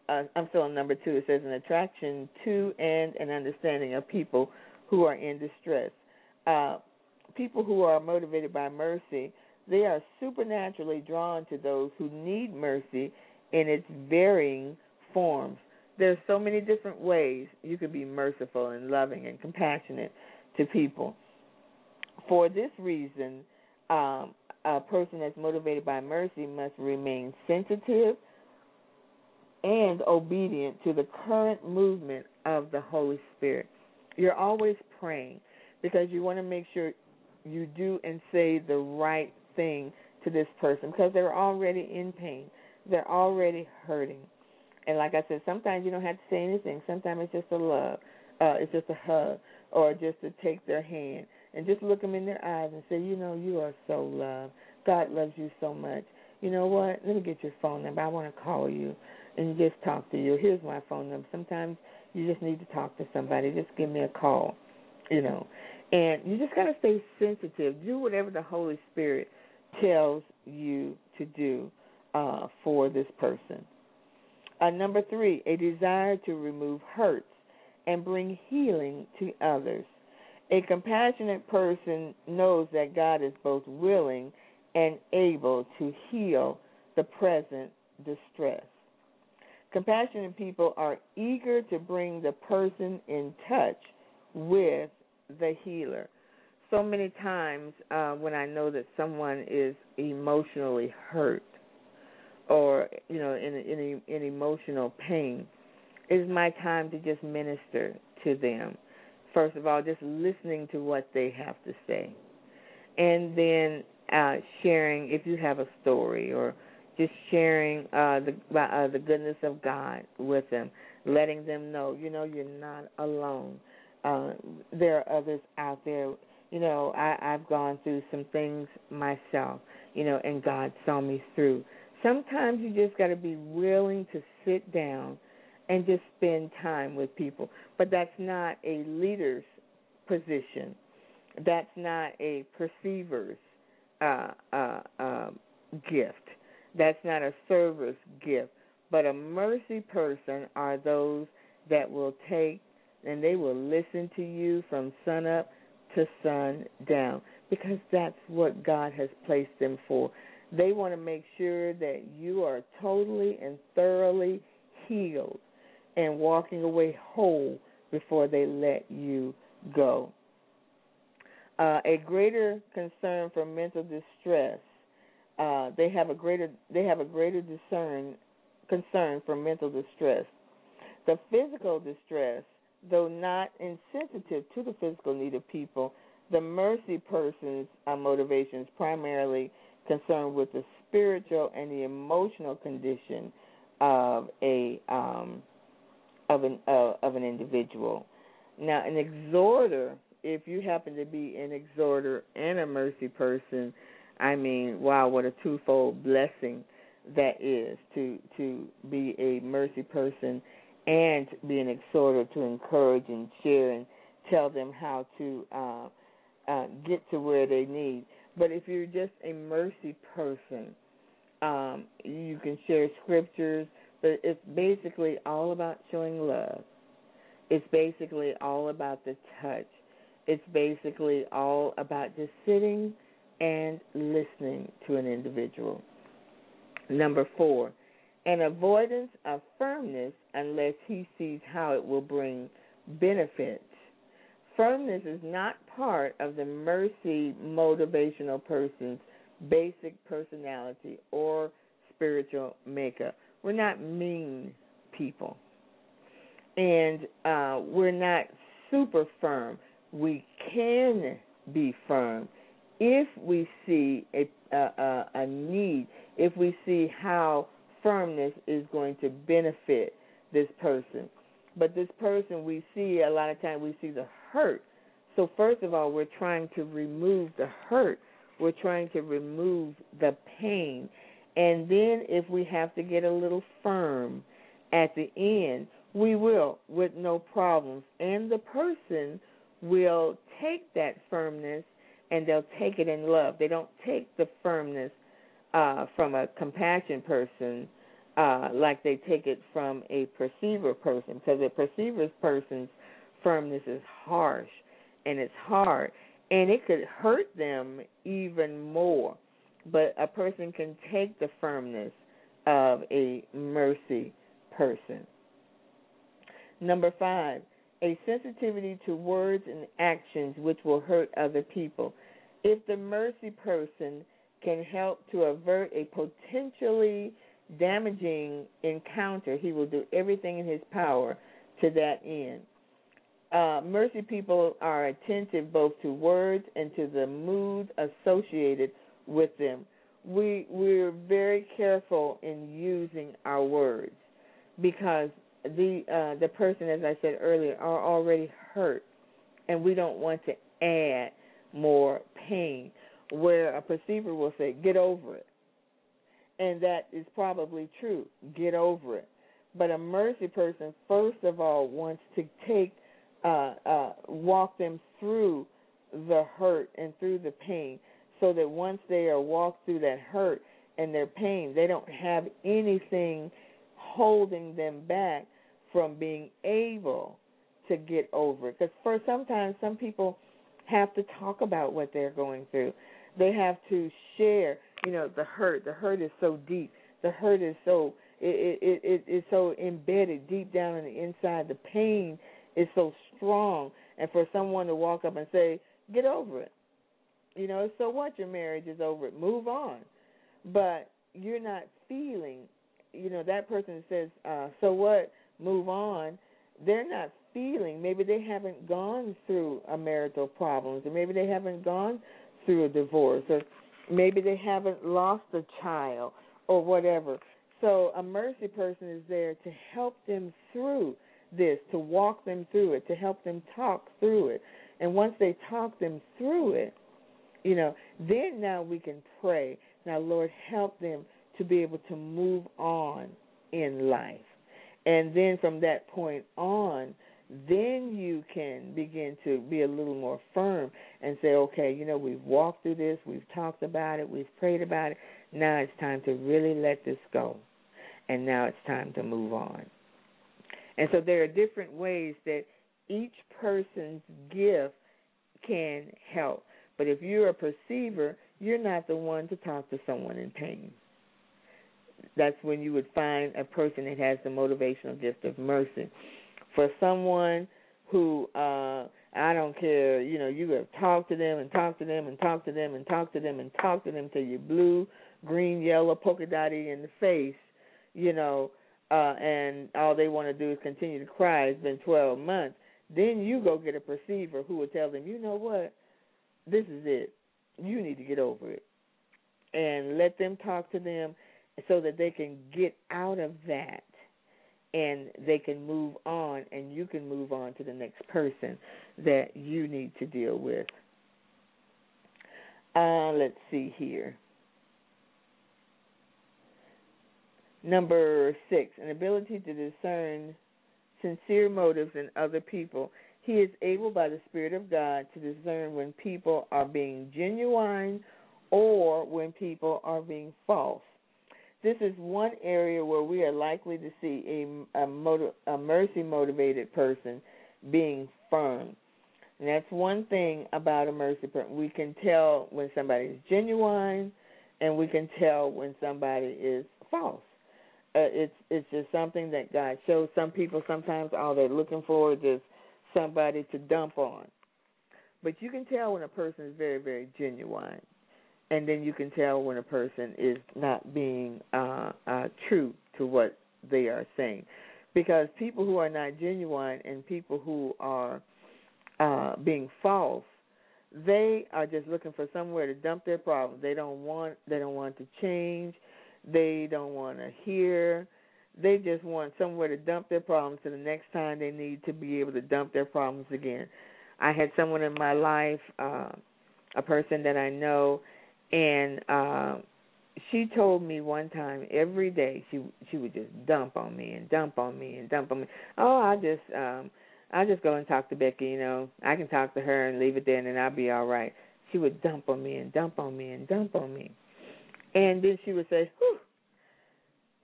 uh, I'm still on number two. It says an attraction to and an understanding of people who are in distress. Uh, people who are motivated by mercy, they are supernaturally drawn to those who need mercy in its varying forms there's so many different ways you can be merciful and loving and compassionate to people. For this reason, um, a person that's motivated by mercy must remain sensitive and obedient to the current movement of the Holy Spirit. You're always praying because you want to make sure you do and say the right thing to this person because they're already in pain. They're already hurting. And like I said, sometimes you don't have to say anything. Sometimes it's just a love, uh, it's just a hug, or just to take their hand and just look them in their eyes and say, you know, you are so loved. God loves you so much. You know what? Let me get your phone number. I want to call you and just talk to you. Here's my phone number. Sometimes you just need to talk to somebody. Just give me a call, you know. And you just got to stay sensitive. Do whatever the Holy Spirit tells you to do uh, for this person. Uh, number three, a desire to remove hurts and bring healing to others. A compassionate person knows that God is both willing and able to heal the present distress. Compassionate people are eager to bring the person in touch with the healer. So many times uh, when I know that someone is emotionally hurt, or you know in in in emotional pain is my time to just minister to them. First of all just listening to what they have to say. And then uh sharing if you have a story or just sharing uh the uh, the goodness of God with them letting them know you know you're not alone. Uh there are others out there you know I I've gone through some things myself you know and God saw me through sometimes you just got to be willing to sit down and just spend time with people. But that's not a leader's position. That's not a perceiver's uh, uh, uh, gift. That's not a server's gift. But a mercy person are those that will take and they will listen to you from sun up to sun down because that's what God has placed them for. They want to make sure that you are totally and thoroughly healed and walking away whole before they let you go. Uh, a greater concern for mental distress. Uh, they have a greater they have a greater discern concern for mental distress. The physical distress though not insensitive to the physical need of people, the mercy person's motivation is primarily concerned with the spiritual and the emotional condition of a um, of an uh, of an individual. Now, an exhorter, if you happen to be an exhorter and a mercy person, I mean, wow, what a twofold blessing that is to to be a mercy person and be an exhorter to encourage and share and tell them how to uh, uh, get to where they need. But if you're just a mercy person, um, you can share scriptures, but it's basically all about showing love. It's basically all about the touch. It's basically all about just sitting and listening to an individual. Number four, an avoidance of firmness unless he sees how it will bring benefits. Firmness is not part of the mercy motivational person's basic personality or spiritual makeup. We're not mean people. And uh, we're not super firm. We can be firm if we see a, a, a need, if we see how firmness is going to benefit this person. But this person, we see a lot of times we see the hurt. So first of all, we're trying to remove the hurt. We're trying to remove the pain. And then if we have to get a little firm at the end, we will with no problems. And the person will take that firmness and they'll take it in love. They don't take the firmness uh, from a compassion person uh, like they take it from a perceiver person because a perceiver's person's firmness is harsh and it's hard and it could hurt them even more. But a person can take the firmness of a mercy person. Number five, a sensitivity to words and actions which will hurt other people. If the mercy person can help to avert a potentially damaging encounter, he will do everything in his power to that end. Uh, mercy people are attentive both to words and to the mood associated with them. We we're very careful in using our words because the uh, the person, as I said earlier, are already hurt, and we don't want to add more pain. Where a perceiver will say, "Get over it," and that is probably true. Get over it. But a mercy person, first of all, wants to take, uh, uh, walk them through the hurt and through the pain, so that once they are walked through that hurt and their pain, they don't have anything holding them back from being able to get over it. Because for sometimes some people have to talk about what they're going through. They have to share you know the hurt the hurt is so deep the hurt is so it it it is so embedded deep down in the inside the pain is so strong. And for someone to walk up and say get over it you know so what? Your marriage is over. It move on. But you're not feeling you know that person says uh so what? Move on. They're not feeling maybe they haven't gone through a marital problems or maybe they haven't gone through a divorce or Maybe they haven't lost a child or whatever. So a mercy person is there to help them through this, to walk them through it, to help them talk through it. And once they talk them through it, you know, then now we can pray. Now, Lord, help them to be able to move on in life. And then from that point on, then you can begin to be a little more firm and say, okay, you know, we've walked through this, we've talked about it, we've prayed about it. Now it's time to really let this go. And now it's time to move on. And so there are different ways that each person's gift can help. But if you're a perceiver, you're not the one to talk to someone in pain. That's when you would find a person that has the motivational gift of mercy for someone who uh I don't care, you know, you have talked to them and talked to them and talked to them and talked to them and talk to them till you're blue, green, yellow, polka dotty in the face, you know, uh and all they want to do is continue to cry. It's been twelve months. Then you go get a perceiver who will tell them, you know what, this is it. You need to get over it, and let them talk to them so that they can get out of that and they can move on and you can move on to the next person that you need to deal with. Uh, let's see here. Number six, an ability to discern sincere motives in other people. He is able by the Spirit of God to discern when people are being genuine or when people are being false. This is one area where we are likely to see a, a, motiv- a mercy motivated person being firm. And that's one thing about a mercy person. We can tell when somebody is genuine, and we can tell when somebody is false. Uh, it's it's just something that God shows. Some people sometimes all they're looking for is just somebody to dump on. But you can tell when a person is very very genuine, and then you can tell when a person is not being uh, uh, true to what they are saying, because people who are not genuine and people who are uh, being false, they are just looking for somewhere to dump their problems. They don't want they don't want to change. They don't want to hear. They just want somewhere to dump their problems so the next time they need to be able to dump their problems again. I had someone in my life, uh, a person that I know, and uh, she told me one time every day she she would just dump on me and dump on me and dump on me. Oh, I just um I just go and talk to Becky, you know. I can talk to her and leave it there and then I'll be all right. She would dump on me and dump on me and dump on me. And then she would say, Whew,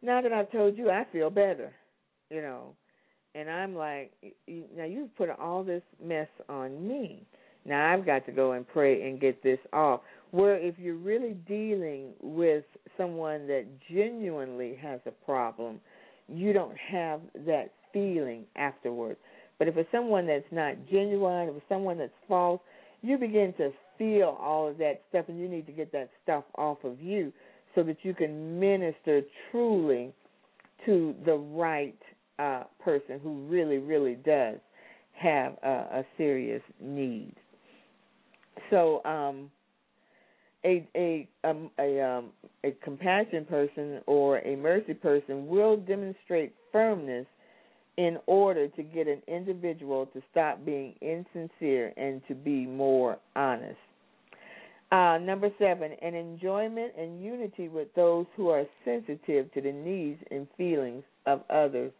now that I've told you, I feel better, you know. And I'm like, now you've put all this mess on me. Now I've got to go and pray and get this off. Where if you're really dealing with someone that genuinely has a problem, you don't have that feeling afterwards. But if it's someone that's not genuine, if it's someone that's false, you begin to feel all of that stuff, and you need to get that stuff off of you so that you can minister truly to the right uh, person who really, really does have a, a serious need. So, um, a a um, a um, a compassion person or a mercy person will demonstrate firmness in order to get an individual to stop being insincere and to be more honest. Uh, number seven, an enjoyment and unity with those who are sensitive to the needs and feelings of others.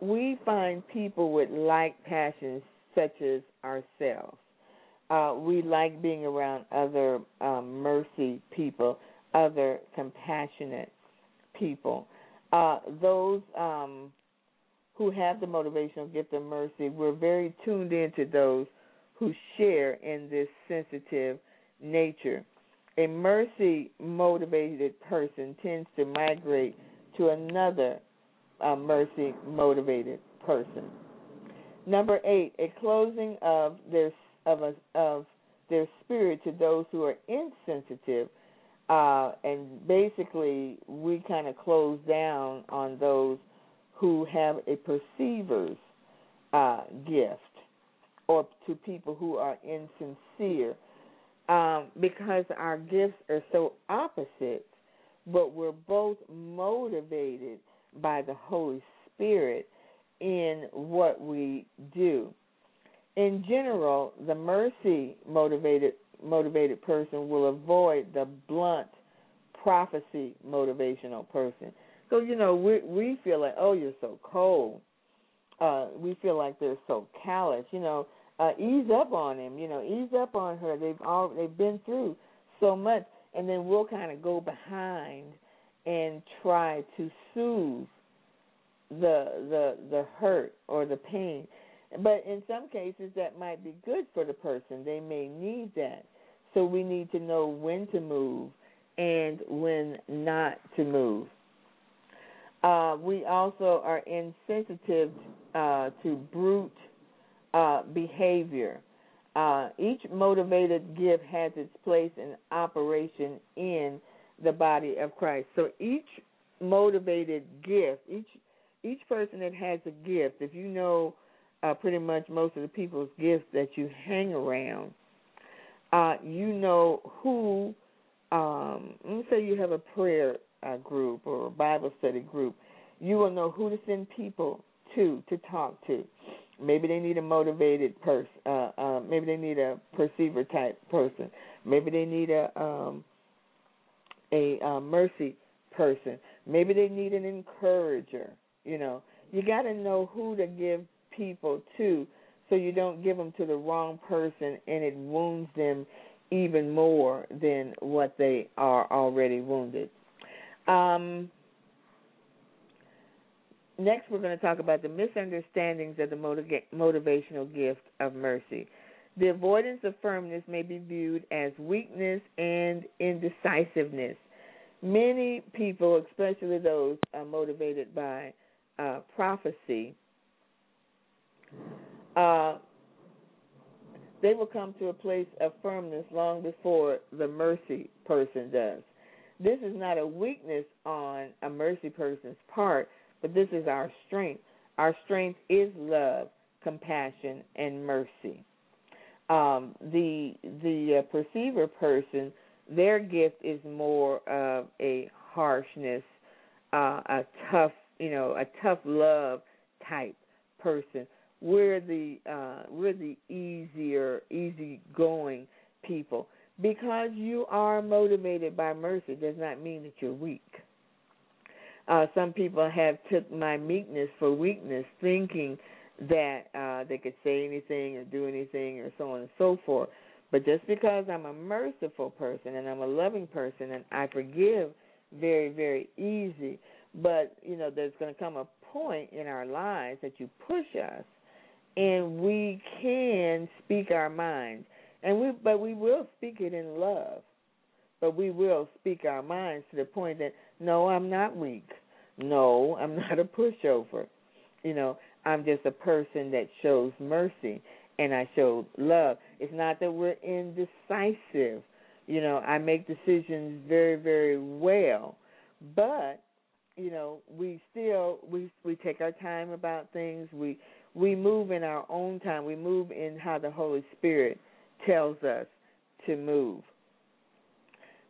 We find people with like passions such as ourselves. Uh, we like being around other um, mercy people, other compassionate people. Uh, those um, who have the motivational gift of mercy, we're very tuned into those who share in this sensitive nature. A mercy motivated person tends to migrate to another uh, mercy motivated person. Number eight, a closing of their of a, of their spirit to those who are insensitive, uh, and basically we kind of close down on those who have a perceiver's uh, gift, or to people who are insincere, um, because our gifts are so opposite, but we're both motivated by the Holy Spirit in what we do. In general, the mercy motivated motivated person will avoid the blunt prophecy motivational person so you know, we we feel like, oh, you're so cold. Uh, we feel like they're so callous. You know, uh, ease up on him. You know, ease up on her. They've all they've been through so much, and then we'll kind of go behind and try to soothe the the the hurt or the pain. But in some cases, that might be good for the person. They may need that. So we need to know when to move and when not to move. Uh, we also are insensitive uh, to brute uh, behavior. Uh, each motivated gift has its place and operation in the body of Christ. So each motivated gift, each each person that has a gift, if you know uh, pretty much most of the people's gifts that you hang around, uh, you know who. Um, let's say you have a prayer uh, group or a Bible study group, you will know who to send people to to talk to. Maybe they need a motivated person. Uh, uh, maybe they need a perceiver type person. Maybe they need a um, a uh, mercy person. Maybe they need an encourager. You know, you got to know who to give people too, so you don't give them to the wrong person and it wounds them even more than what they are already wounded. Um, next, we're going to talk about the misunderstandings of the motivational gift of mercy. The avoidance of firmness may be viewed as weakness and indecisiveness. Many people, especially those uh, motivated by uh, prophecy, uh, they will come to a place of firmness long before the mercy person does. This is not a weakness on a mercy person's part, but this is our strength. Our strength is love, compassion, and mercy. Um, the the uh, perceiver person, their gift is more of a harshness, uh, a tough, you know, a tough love type person. We're the uh, we're the easier, easy going people. Because you are motivated by mercy does not mean that you're weak. Uh, some people have took my meekness for weakness, thinking that uh, they could say anything or do anything or so on and so forth. But just because I'm a merciful person and I'm a loving person and I forgive very, very easy, but you know, there's going to come a point in our lives that you push us, and we can speak our minds, and we, but we will speak it in love, but we will speak our minds to the point that no, I'm not weak. No, I'm not a pushover. You know, I'm just a person that shows mercy and I show love. It's not that we're indecisive. You know, I make decisions very, very well, but you know, we still we we take our time about things. We we move in our own time. We move in how the Holy Spirit tells us to move.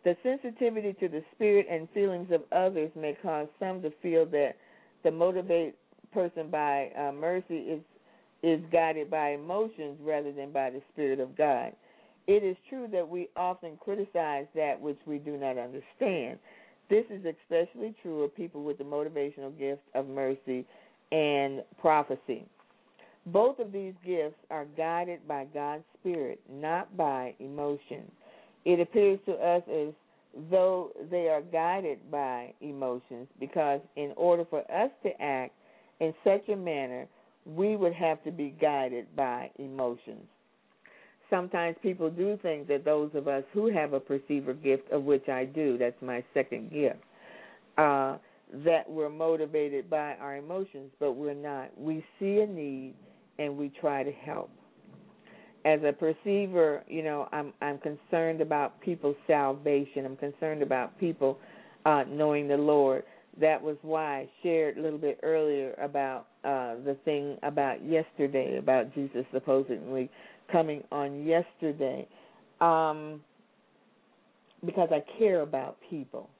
The sensitivity to the spirit and feelings of others may cause some to feel that the motivate person by uh, mercy is is guided by emotions rather than by the spirit of God. It is true that we often criticize that which we do not understand. This is especially true of people with the motivational gift of mercy and prophecy. Both of these gifts are guided by God's Spirit, not by emotion. It appears to us as though they are guided by emotions because, in order for us to act in such a manner, we would have to be guided by emotions. Sometimes people do think that those of us who have a perceiver gift, of which I do, that's my second gift, uh, that we're motivated by our emotions, but we're not. We see a need and we try to help as a perceiver, you know, I'm I'm concerned about people's salvation. I'm concerned about people uh, knowing the Lord. That was why I shared a little bit earlier about uh, the thing about yesterday, about Jesus supposedly coming on yesterday, um, because I care about people,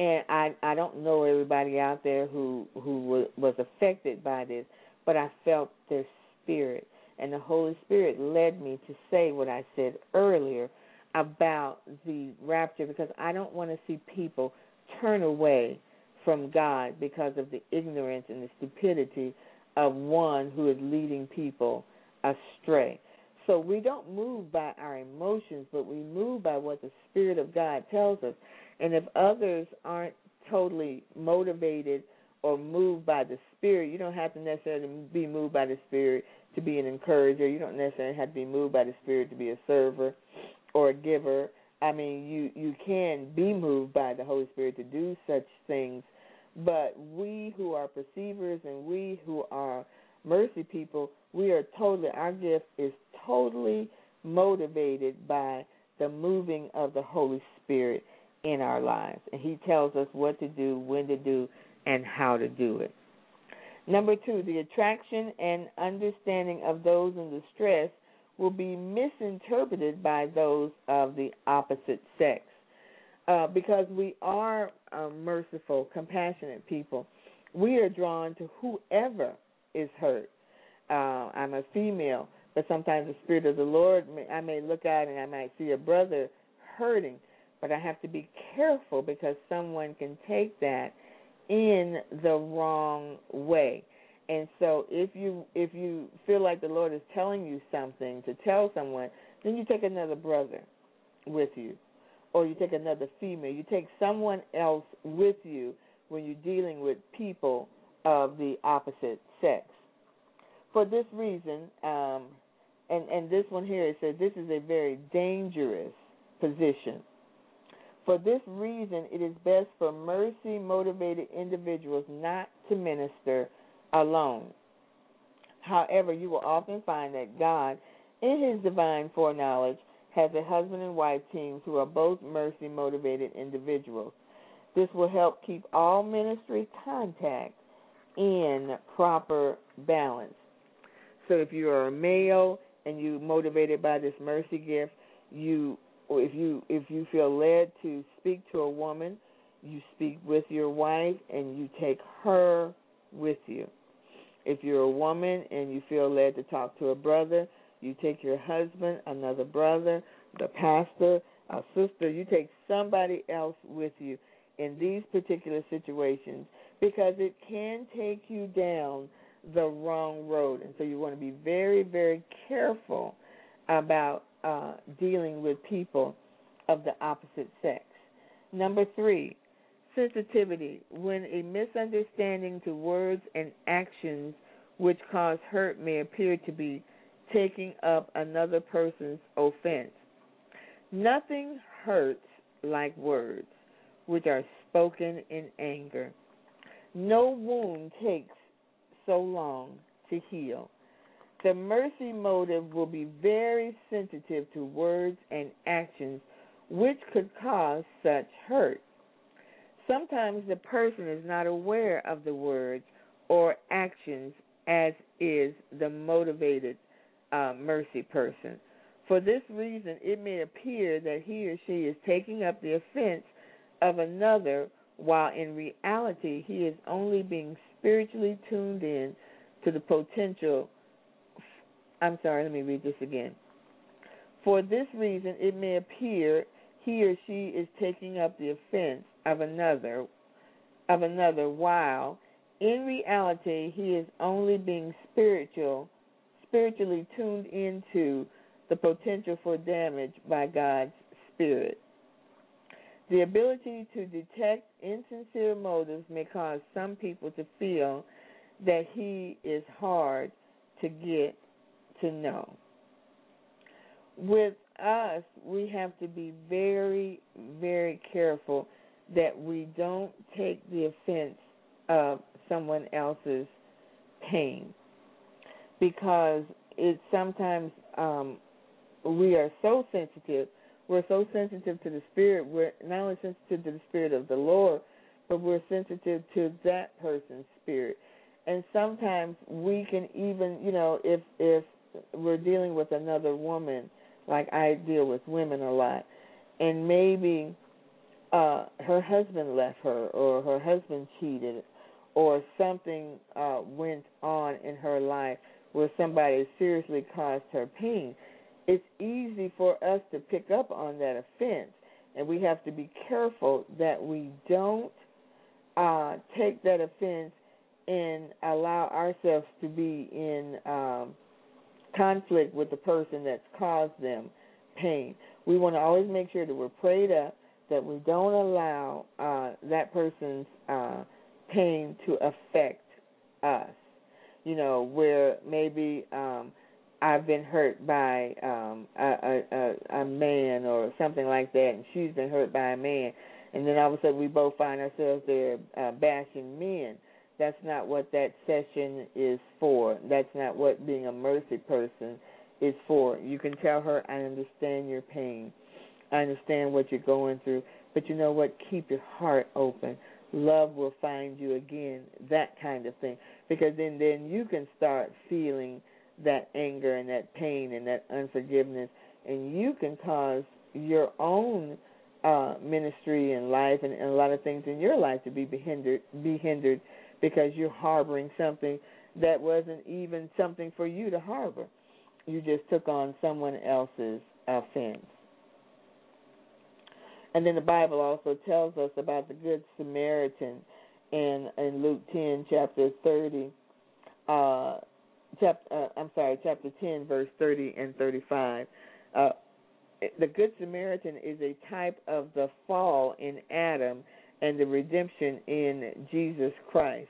and I I don't know everybody out there who who was affected by this, but I felt their spirit and the Holy Spirit led me to say what I said earlier about the rapture because I don't want to see people turn away from God because of the ignorance and the stupidity of one who is leading people astray. So we don't move by our emotions, but we move by what the Spirit of God tells us. And if others aren't totally motivated or moved by the Spirit, you don't have to necessarily be moved by the Spirit to be an encourager. You don't necessarily have to be moved by the Spirit to be a server or a giver. I mean, you you can be moved by the Holy Spirit to do such things, but we who are perceivers and we who are mercy people, we are totally our gift is totally motivated by the moving of the Holy Spirit in our lives. And he tells us what to do, when to do, and how to do it. Number two, the attraction and understanding of those in distress will be misinterpreted by those of the opposite sex. Uh, because we are uh, merciful, compassionate people, we are drawn to whoever is hurt. Uh, I'm a female, but sometimes the Spirit of the Lord, may, I may look out and I might see a brother hurting, but I have to be careful because someone can take that in the wrong way. And so if you if you feel like the Lord is telling you something to tell someone, then you take another brother with you. Or you take another female. You take someone else with you when you're dealing with people of the opposite sex. For this reason, um, and, and this one here, it says this is a very dangerous position. For this reason, it is best for mercy motivated individuals not to minister alone. However, you will often find that God, in His divine foreknowledge, has a husband and wife team who are both mercy motivated individuals. This will help keep all ministry contact in proper balance. So if you are a male and you're motivated by this mercy gift, you if you if you feel led to speak to a woman, you speak with your wife and you take her with you. If you're a woman and you feel led to talk to a brother, you take your husband, another brother, the pastor, a sister, you take somebody else with you in these particular situations because it can take you down the wrong road. And so you want to be very, very careful about uh, dealing with people of the opposite sex. Number three, sensitivity. When a misunderstanding to words and actions which cause hurt may appear to be taking up another person's offense. Nothing hurts like words which are spoken in anger. No wound takes so long to heal. The mercy motive will be very sensitive to words and actions which could cause such hurt. Sometimes the person is not aware of the words or actions as is the motivated uh, mercy person. For this reason, it may appear that he or she is taking up the offense of another, while in reality, he is only being spiritually tuned in to the potential I'm sorry, let me read this again. For this reason, it may appear he or she is taking up the offense of another, of another, while in reality he is only being spiritual, spiritually tuned into the potential for damage by God's Spirit. The ability to detect insincere motives may cause some people to feel that he is hard to get to know. With us, we have to be very, very careful that we don't take the offense of someone else's pain because it's sometimes um, we are so sensitive. We're so sensitive to the spirit. We're not only sensitive to the spirit of the Lord, but we're sensitive to that person's spirit. And sometimes we can even, you know, if if we're dealing with another woman, like I deal with women a lot, and maybe uh her husband left her or her husband cheated or something uh went on in her life where somebody seriously caused her pain. It's easy for us to pick up on that offense and we have to be careful that we don't uh take that offense and allow ourselves to be in um conflict with the person that's caused them pain. We want to always make sure that we're prayed up, that we don't allow uh, that person's uh, pain to affect us. You know, where maybe um, I've been hurt by um, a, a, a man or something like that, and she's been hurt by a man, and then all of a sudden we both find ourselves there uh, bashing men that's not what that session is for. That's not what being a mercy person is for. You can tell her, I understand your pain. I understand what you're going through. But you know what? Keep your heart open. love will find you again, that kind of thing. Because then then you can start feeling that anger and that pain and that unforgiveness and you can cause your own uh ministry and life and, and a lot of things in your life to be hindered be hindered because you're harboring something that wasn't even something for you to harbor. You just took on someone else's offense. And then the Bible also tells us about the Good Samaritan in in Luke 10, chapter 30. Uh, chapter, uh, I'm sorry, chapter 10, verse 30 and 35. Uh, the Good Samaritan is a type of the fall in Adam and the redemption in Jesus Christ.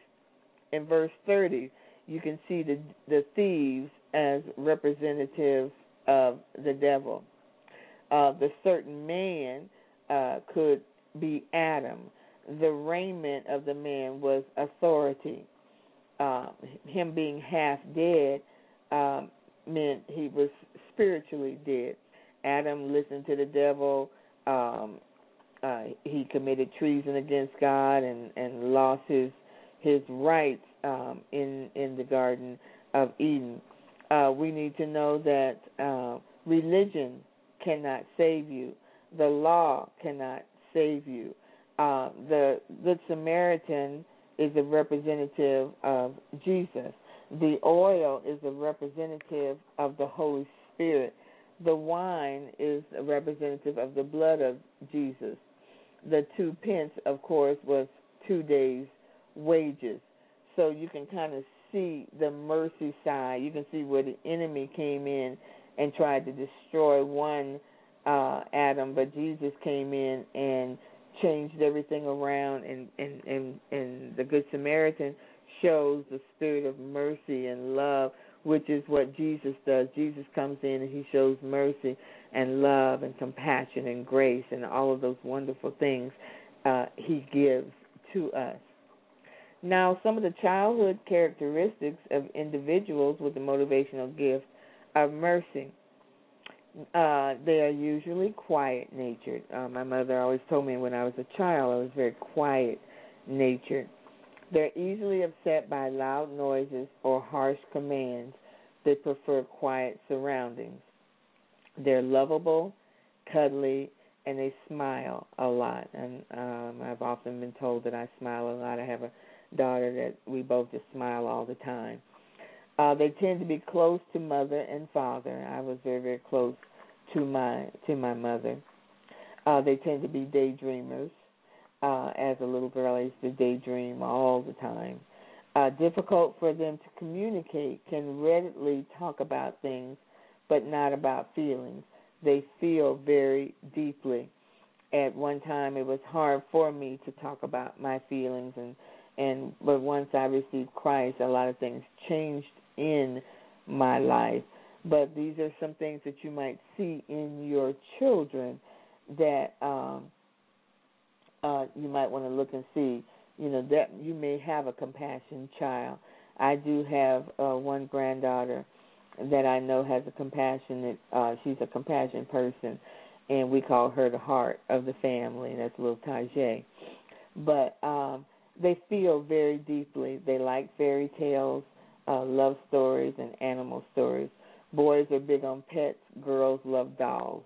In verse 30, you can see the the thieves as representative of the devil. Uh, the certain man uh, could be Adam. The raiment of the man was authority. Uh, him being half dead um, meant he was spiritually dead. Adam listened to the devil. Um, uh, he committed treason against God and and lost his his rights um, in in the Garden of Eden. Uh, we need to know that uh, religion cannot save you. The law cannot save you. Uh, the Good Samaritan is a representative of Jesus. The oil is a representative of the Holy Spirit. The wine is a representative of the blood of Jesus. The two pence, of course, was two days' wages. So you can kind of see the mercy side. You can see where the enemy came in and tried to destroy one uh, Adam, but Jesus came in and changed everything around, and and and and the Good Samaritan shows the spirit of mercy and love, which is what Jesus does. Jesus comes in and he shows mercy and love and compassion and grace and all of those wonderful things uh, he gives to us. Now, some of the childhood characteristics of individuals with the motivational gift are mercy uh, they are usually quiet natured. Uh, my mother always told me when I was a child I was very quiet natured. They're easily upset by loud noises or harsh commands. They prefer quiet surroundings. They're lovable, cuddly, and they smile a lot. And um, I've often been told that I smile a lot. I have a daughter that we both just smile all the time. Uh, they tend to be close to mother and father. I was very, very close to my to my mother. Uh, they tend to be daydreamers. Uh, as a little girl, I used to daydream all the time. Uh, difficult for them to communicate, can readily talk about things, but not about feelings. They feel very deeply. At one time, it was hard for me to talk about my feelings, and and but once I received Christ, a lot of things changed in my life. But these are some things that you might see in your children that um, uh, you might want to look and see. You know that you may have a compassion child. I do have uh, one granddaughter that I know has a compassionate. Uh, she's a compassionate person, and we call her the heart of the family. And that's little Tajay. But um, they feel very deeply. They like fairy tales uh, love stories and animal stories. Boys are big on pets, girls love dolls.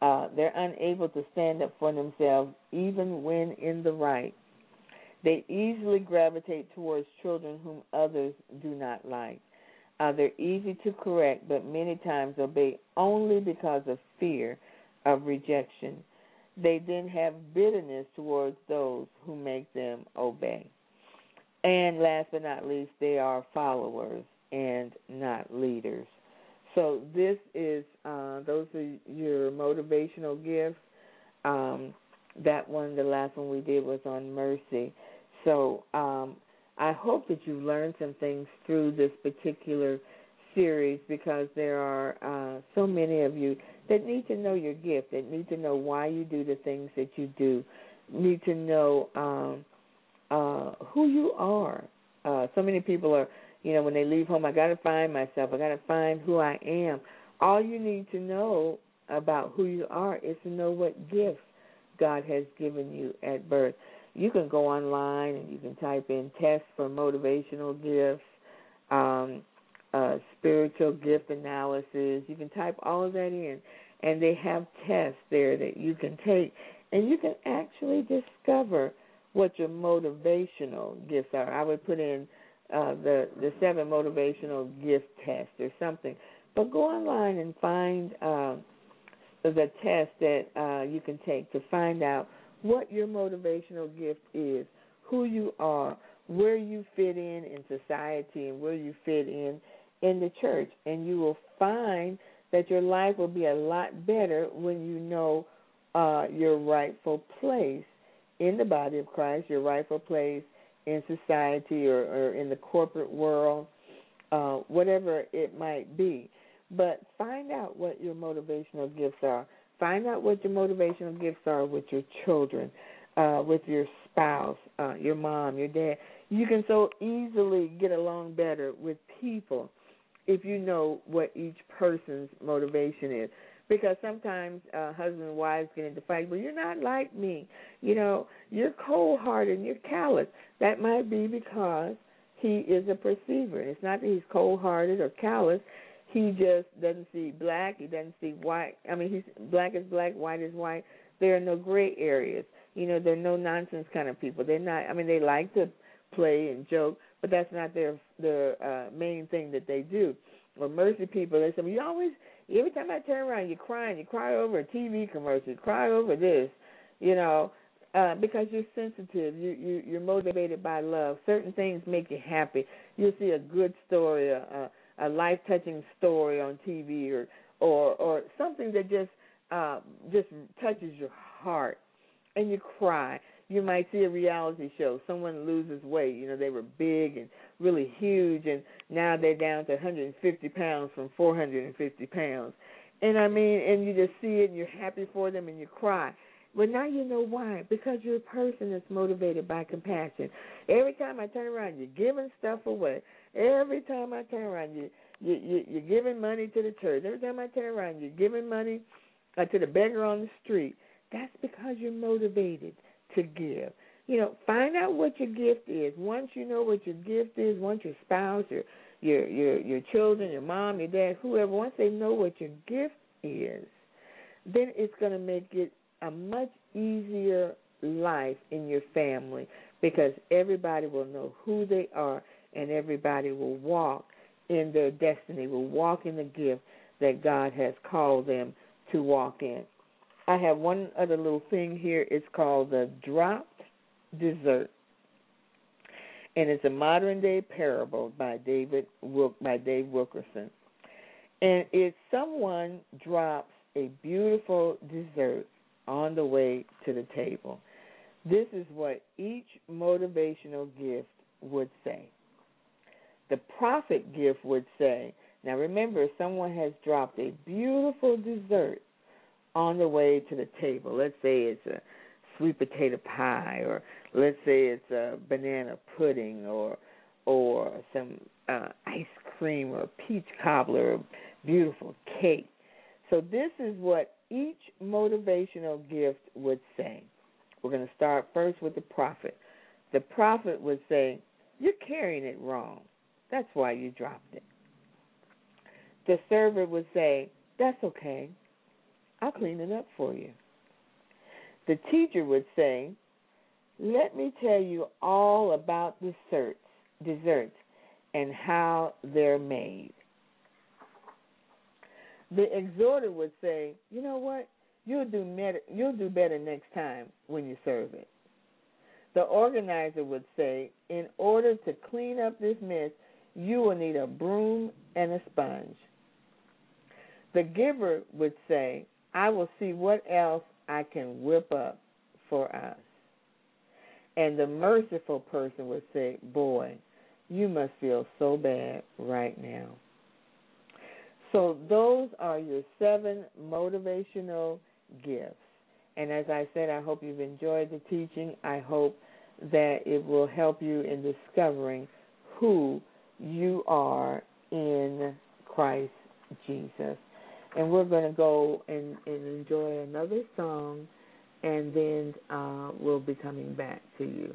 Uh, they're unable to stand up for themselves even when in the right. They easily gravitate towards children whom others do not like. Uh, they're easy to correct, but many times obey only because of fear of rejection. They then have bitterness towards those who make them obey. And last but not least, they are followers and not leaders. So this is uh, those are your motivational gifts. Um, that one, the last one we did was on mercy. So um, I hope that you learned some things through this particular series because there are uh, so many of you that need to know your gift, that need to know why you do the things that you do, need to know. Um, uh, who you are. Uh, so many people are, you know, when they leave home, I got to find myself. I got to find who I am. All you need to know about who you are is to know what gifts God has given you at birth. you can go online and you can type in tests for motivational gifts, um, uh, spiritual gift analysis. You can type all of that in, and they have tests there that you can take, and you can actually discover what your motivational gifts are. I would put in uh, the the seven motivational gift test or something, but go online and find uh, the test that uh, you can take to find out what your motivational gift is, who you are, where you fit in in society, and where you fit in in the church, and you will find that your life will be a lot better when you know uh, your rightful place in the body of Christ, your rightful place in society or, or in the corporate world, uh, whatever it might be. But find out what your motivational gifts are. Find out what your motivational gifts are with your children, uh, with your spouse, uh, your mom, your dad. You can so easily get along better with people if you know what each person's motivation is. Because sometimes uh, husbands and wives get into fights. Well, you're not like me. You know, you're cold hearted and you're callous. That might be because he is a perceiver. It's not that he's cold hearted or callous. He just doesn't see black. He doesn't see white. I mean, he's black is black, white is white. There are no gray areas. You know, they're no nonsense kind of people. They're not. I mean, they like to play and joke, but that's not their their uh, main thing that they do. Or mercy people, they say, you always every time I turn around, you're crying. You cry over a TV commercial. You cry over this. You know, uh, because you're sensitive. You you you're motivated by love. Certain things make you happy. You'll see a good story, a a life touching story on TV, or or or something that just uh, just touches your heart, and you cry you might see a reality show. Someone loses weight. You know, they were big and really huge, and now they're down to 150 pounds from 450 pounds. And I mean, and you just see it, and you're happy for them, and you cry. But now you know why. Because you're a person that's motivated by compassion. Every time I turn around, you're giving stuff away. Every time I turn around, you, you, you you're giving money to the church. Every time I turn around, you're giving money uh, to the beggar on the street. That's because you're motivated to give. You know, find out what your gift is. Once you know what your gift is, once your spouse, your your your your children, your mom, your dad, whoever, once they know what your gift is, then it's going to make it a much easier life in your family because everybody will know who they are and everybody will walk in their destiny, will walk in the gift that God has called them to walk in. I have one other little thing here. It's called the dropped dessert, and it's a modern day parable by David by Dave Wilkerson. And it's someone drops a beautiful dessert on the way to the table. This is what each motivational gift would say. The prophet gift would say, now remember, someone has dropped a beautiful dessert on the way to the table. Let's say it's a sweet potato pie, or let's say it's a banana pudding, or or some uh, ice cream, or peach cobbler, or beautiful cake. So this is what each motivational gift would say. We're going to start first with the prophet. The prophet would say, "You're carrying it wrong. That's why you dropped it." The server would say, "That's okay. I'll clean it up for you. The teacher would say, Let me tell you all about desserts, desserts and how they're made. The exhorter would say, You know what? You'll do, med- you'll do better next time when you serve it. The organizer would say, In order to clean up this mess, you will need a broom and a sponge. The giver would say, I will see what else I can whip up for us. And the merciful person would say, Boy, you must feel so bad right now. So, those are your seven motivational gifts. And as I said, I hope you've enjoyed the teaching. I hope that it will help you in discovering who you are in Christ Jesus and we're going to go and, and enjoy another song and then uh, we'll be coming back to you.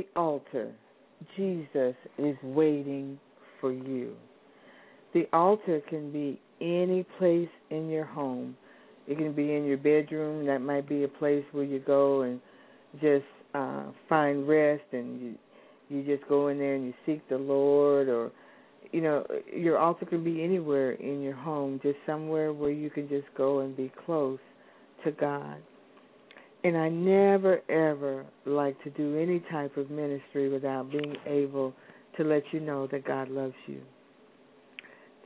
The altar, Jesus is waiting for you. The altar can be any place in your home. It can be in your bedroom. That might be a place where you go and just uh, find rest, and you you just go in there and you seek the Lord, or you know, your altar can be anywhere in your home, just somewhere where you can just go and be close to God. And I never ever like to do any type of ministry without being able to let you know that God loves you.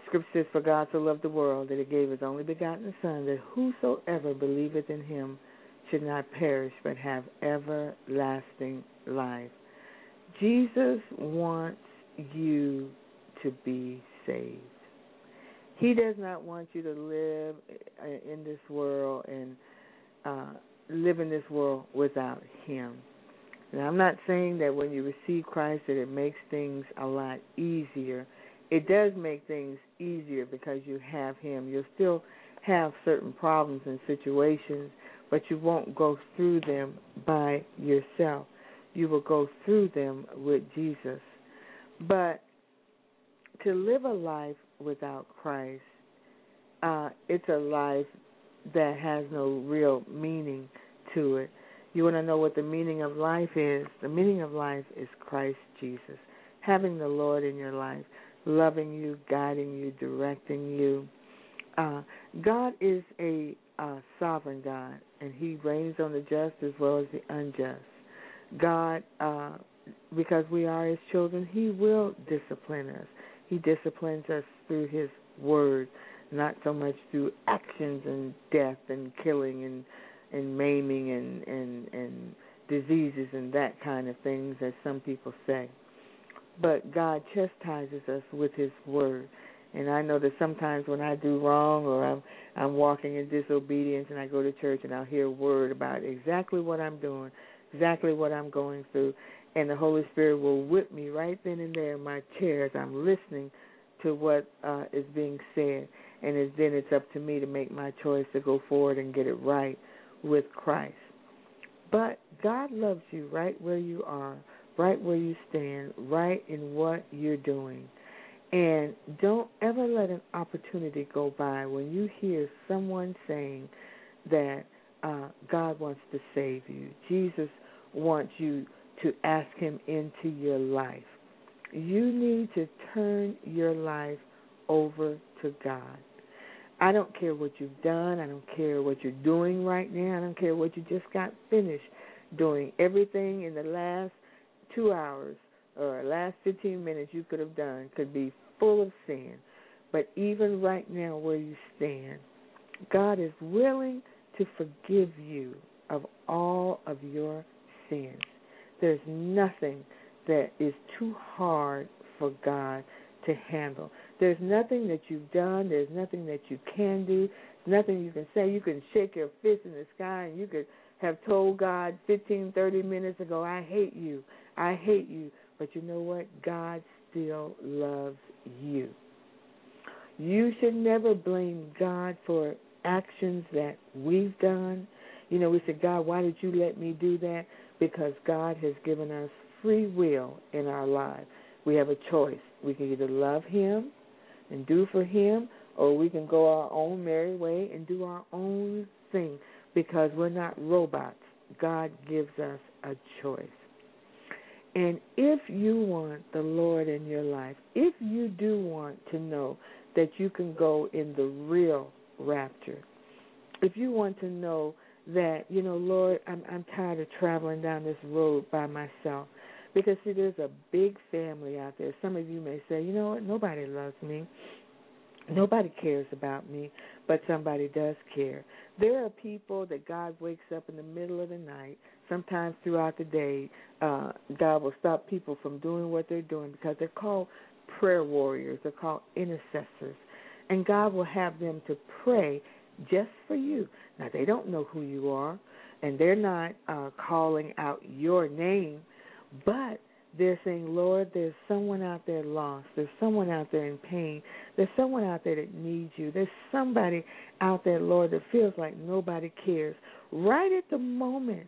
Scripture says, For God so loved the world that he gave his only begotten Son, that whosoever believeth in him should not perish, but have everlasting life. Jesus wants you to be saved. He does not want you to live in this world and uh, live in this world without Him. And I'm not saying that when you receive Christ that it makes things a lot easier. It does make things easier because you have Him. You'll still have certain problems and situations, but you won't go through them by yourself. You will go through them with Jesus. But to live a life without Christ, uh, it's a life that has no real meaning to it. You want to know what the meaning of life is? The meaning of life is Christ Jesus. Having the Lord in your life, loving you, guiding you, directing you. Uh, God is a uh, sovereign God, and He rains on the just as well as the unjust. God, uh, because we are His children, He will discipline us. He disciplines us through His Word not so much through actions and death and killing and and maiming and and and diseases and that kind of things as some people say. But God chastises us with his word. And I know that sometimes when I do wrong or I'm I'm walking in disobedience and I go to church and I'll hear word about exactly what I'm doing, exactly what I'm going through, and the Holy Spirit will whip me right then and there in my chair as I'm listening to what uh, is being said. And it's, then it's up to me to make my choice to go forward and get it right with Christ. But God loves you right where you are, right where you stand, right in what you're doing. And don't ever let an opportunity go by when you hear someone saying that uh, God wants to save you. Jesus wants you to ask Him into your life. You need to turn your life over to God. I don't care what you've done. I don't care what you're doing right now. I don't care what you just got finished doing. Everything in the last two hours or last 15 minutes you could have done could be full of sin. But even right now, where you stand, God is willing to forgive you of all of your sins. There's nothing that is too hard for God to handle. There's nothing that you've done. There's nothing that you can do. Nothing you can say. You can shake your fist in the sky and you could have told God 15, 30 minutes ago, I hate you. I hate you. But you know what? God still loves you. You should never blame God for actions that we've done. You know, we say, God, why did you let me do that? Because God has given us free will in our lives. We have a choice. We can either love Him and do for Him, or we can go our own merry way and do our own thing because we're not robots. God gives us a choice. And if you want the Lord in your life, if you do want to know that you can go in the real rapture, if you want to know that, you know, Lord, I'm I'm tired of traveling down this road by myself. Because see, there's a big family out there. Some of you may say, you know what, nobody loves me. Nobody cares about me, but somebody does care. There are people that God wakes up in the middle of the night, sometimes throughout the day. Uh, God will stop people from doing what they're doing because they're called prayer warriors, they're called intercessors. And God will have them to pray just for you. Now, they don't know who you are, and they're not uh, calling out your name but they're saying, Lord, there's someone out there lost. There's someone out there in pain. There's someone out there that needs you. There's somebody out there, Lord, that feels like nobody cares. Right at the moment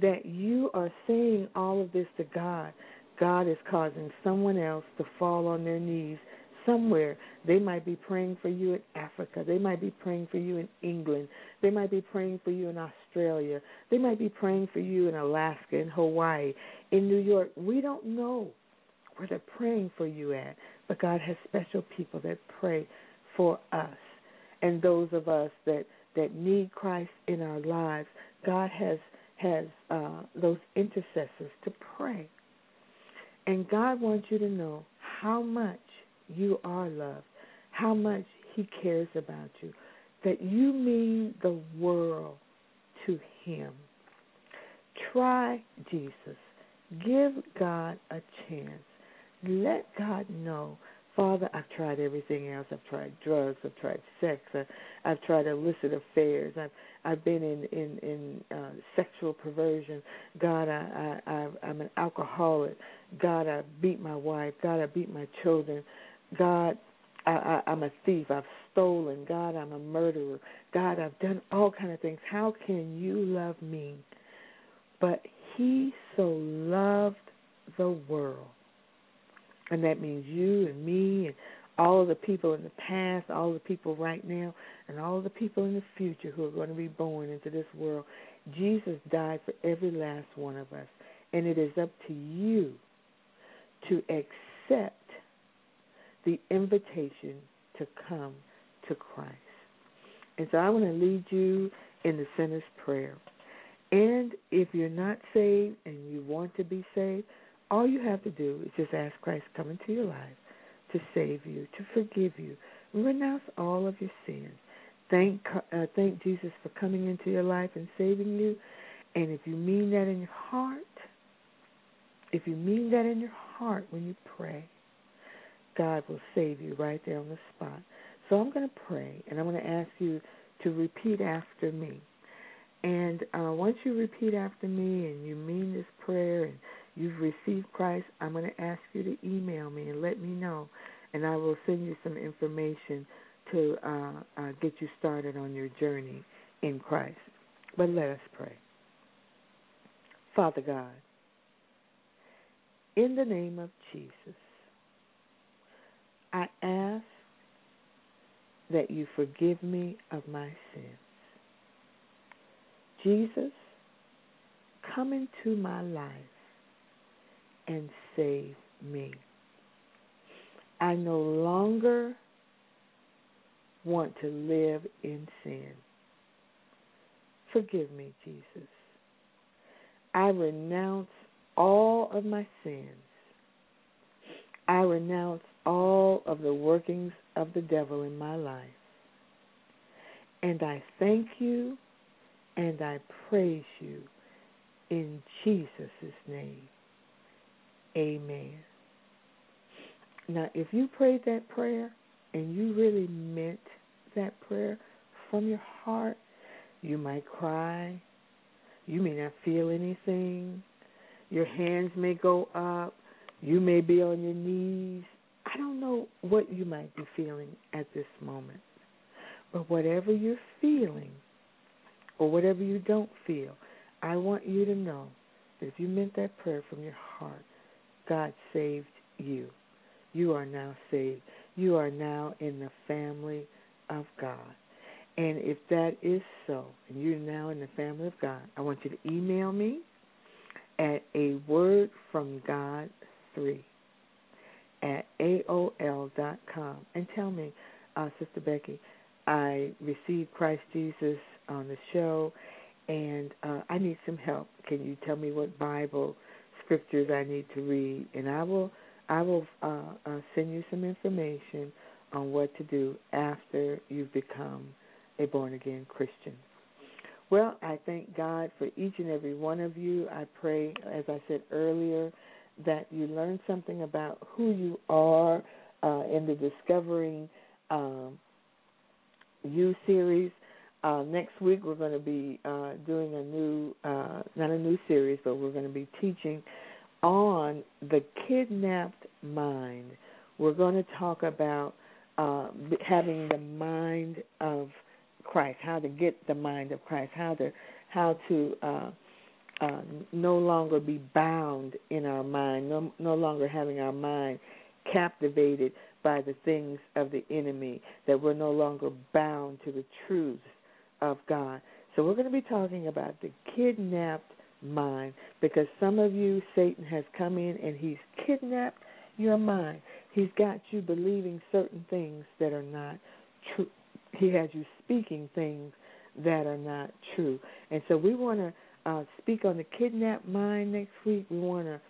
that you are saying all of this to God, God is causing someone else to fall on their knees somewhere. They might be praying for you in Africa. They might be praying for you in England. They might be praying for you in Australia. They might be praying for you in Alaska, in Hawaii, in New York. We don't know where they're praying for you at, but God has special people that pray for us. And those of us that that need Christ in our lives, God has has uh, those intercessors to pray. And God wants you to know how much you are loved, how much He cares about you, that you mean the world to Him. Try Jesus. Give God a chance. Let God know Father, I've tried everything else. I've tried drugs. I've tried sex. I've tried illicit affairs. I've I've been in in in uh, sexual perversion. God, I, I I I'm an alcoholic. God, I beat my wife. God, I beat my children. God, I, I I'm a thief. I've stolen. God, I'm a murderer. God, I've done all kind of things. How can you love me? But He so loved the world and that means you and me and all of the people in the past, all the people right now, and all the people in the future who are going to be born into this world. Jesus died for every last one of us. And it is up to you to accept the invitation to come to Christ. And so I want to lead you in the sinner's prayer. And if you're not saved and you want to be saved, all you have to do is just ask Christ to come into your life to save you, to forgive you, renounce all of your sins. Thank uh, thank Jesus for coming into your life and saving you. And if you mean that in your heart, if you mean that in your heart when you pray, God will save you right there on the spot. So I'm going to pray, and I'm going to ask you to repeat after me. And uh, once you repeat after me and you mean this prayer and you've received Christ, I'm going to ask you to email me and let me know, and I will send you some information to uh, uh, get you started on your journey in Christ. But let us pray. Father God, in the name of Jesus, I ask that you forgive me of my sins. Jesus, come into my life and save me. I no longer want to live in sin. Forgive me, Jesus. I renounce all of my sins. I renounce all of the workings of the devil in my life. And I thank you and I praise you in Jesus' name. Amen. Now, if you prayed that prayer and you really meant that prayer from your heart, you might cry. You may not feel anything. Your hands may go up. You may be on your knees. I don't know what you might be feeling at this moment. But whatever you're feeling, or whatever you don't feel, I want you to know that if you meant that prayer from your heart, God saved you. You are now saved. You are now in the family of God. And if that is so, and you're now in the family of God, I want you to email me at a word from God three at AOL dot com and tell me, uh, Sister Becky, I received Christ Jesus on the show and uh, I need some help. Can you tell me what Bible scriptures I need to read, and I will I will uh, uh, send you some information on what to do after you've become a born again Christian. Well, I thank God for each and every one of you. I pray, as I said earlier, that you learn something about who you are uh, in the Discovering um, U series. Uh, next week we're going to be uh, doing a new, uh, not a new series, but we're going to be teaching on the kidnapped mind. We're going to talk about uh, having the mind of Christ, how to get the mind of Christ, how to how to uh, uh, no longer be bound in our mind, no, no longer having our mind captivated by the things of the enemy, that we're no longer bound to the truths of God. So we're going to be talking about the kidnapped mind because some of you, Satan has come in and he's kidnapped your mind. He's got you believing certain things that are not true. He has you speaking things that are not true. And so we want to uh, speak on the kidnapped mind next week. We want to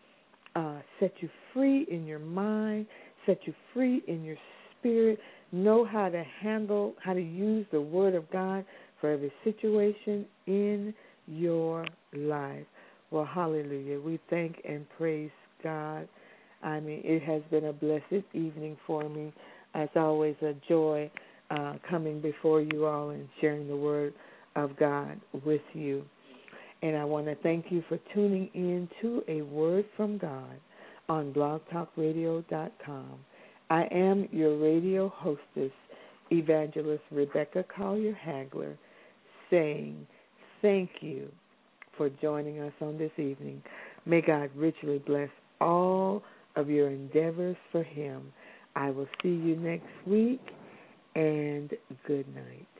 uh, set you free in your mind, set you free in your spirit, know how to handle, how to use the Word of God for every situation in your life. Well, hallelujah. We thank and praise God. I mean, it has been a blessed evening for me. As always, a joy uh, coming before you all and sharing the Word of God with you. And I want to thank you for tuning in to A Word from God on blogtalkradio.com. I am your radio hostess, Evangelist Rebecca Collier Hagler, saying thank you for joining us on this evening. May God richly bless all of your endeavors for Him. I will see you next week, and good night.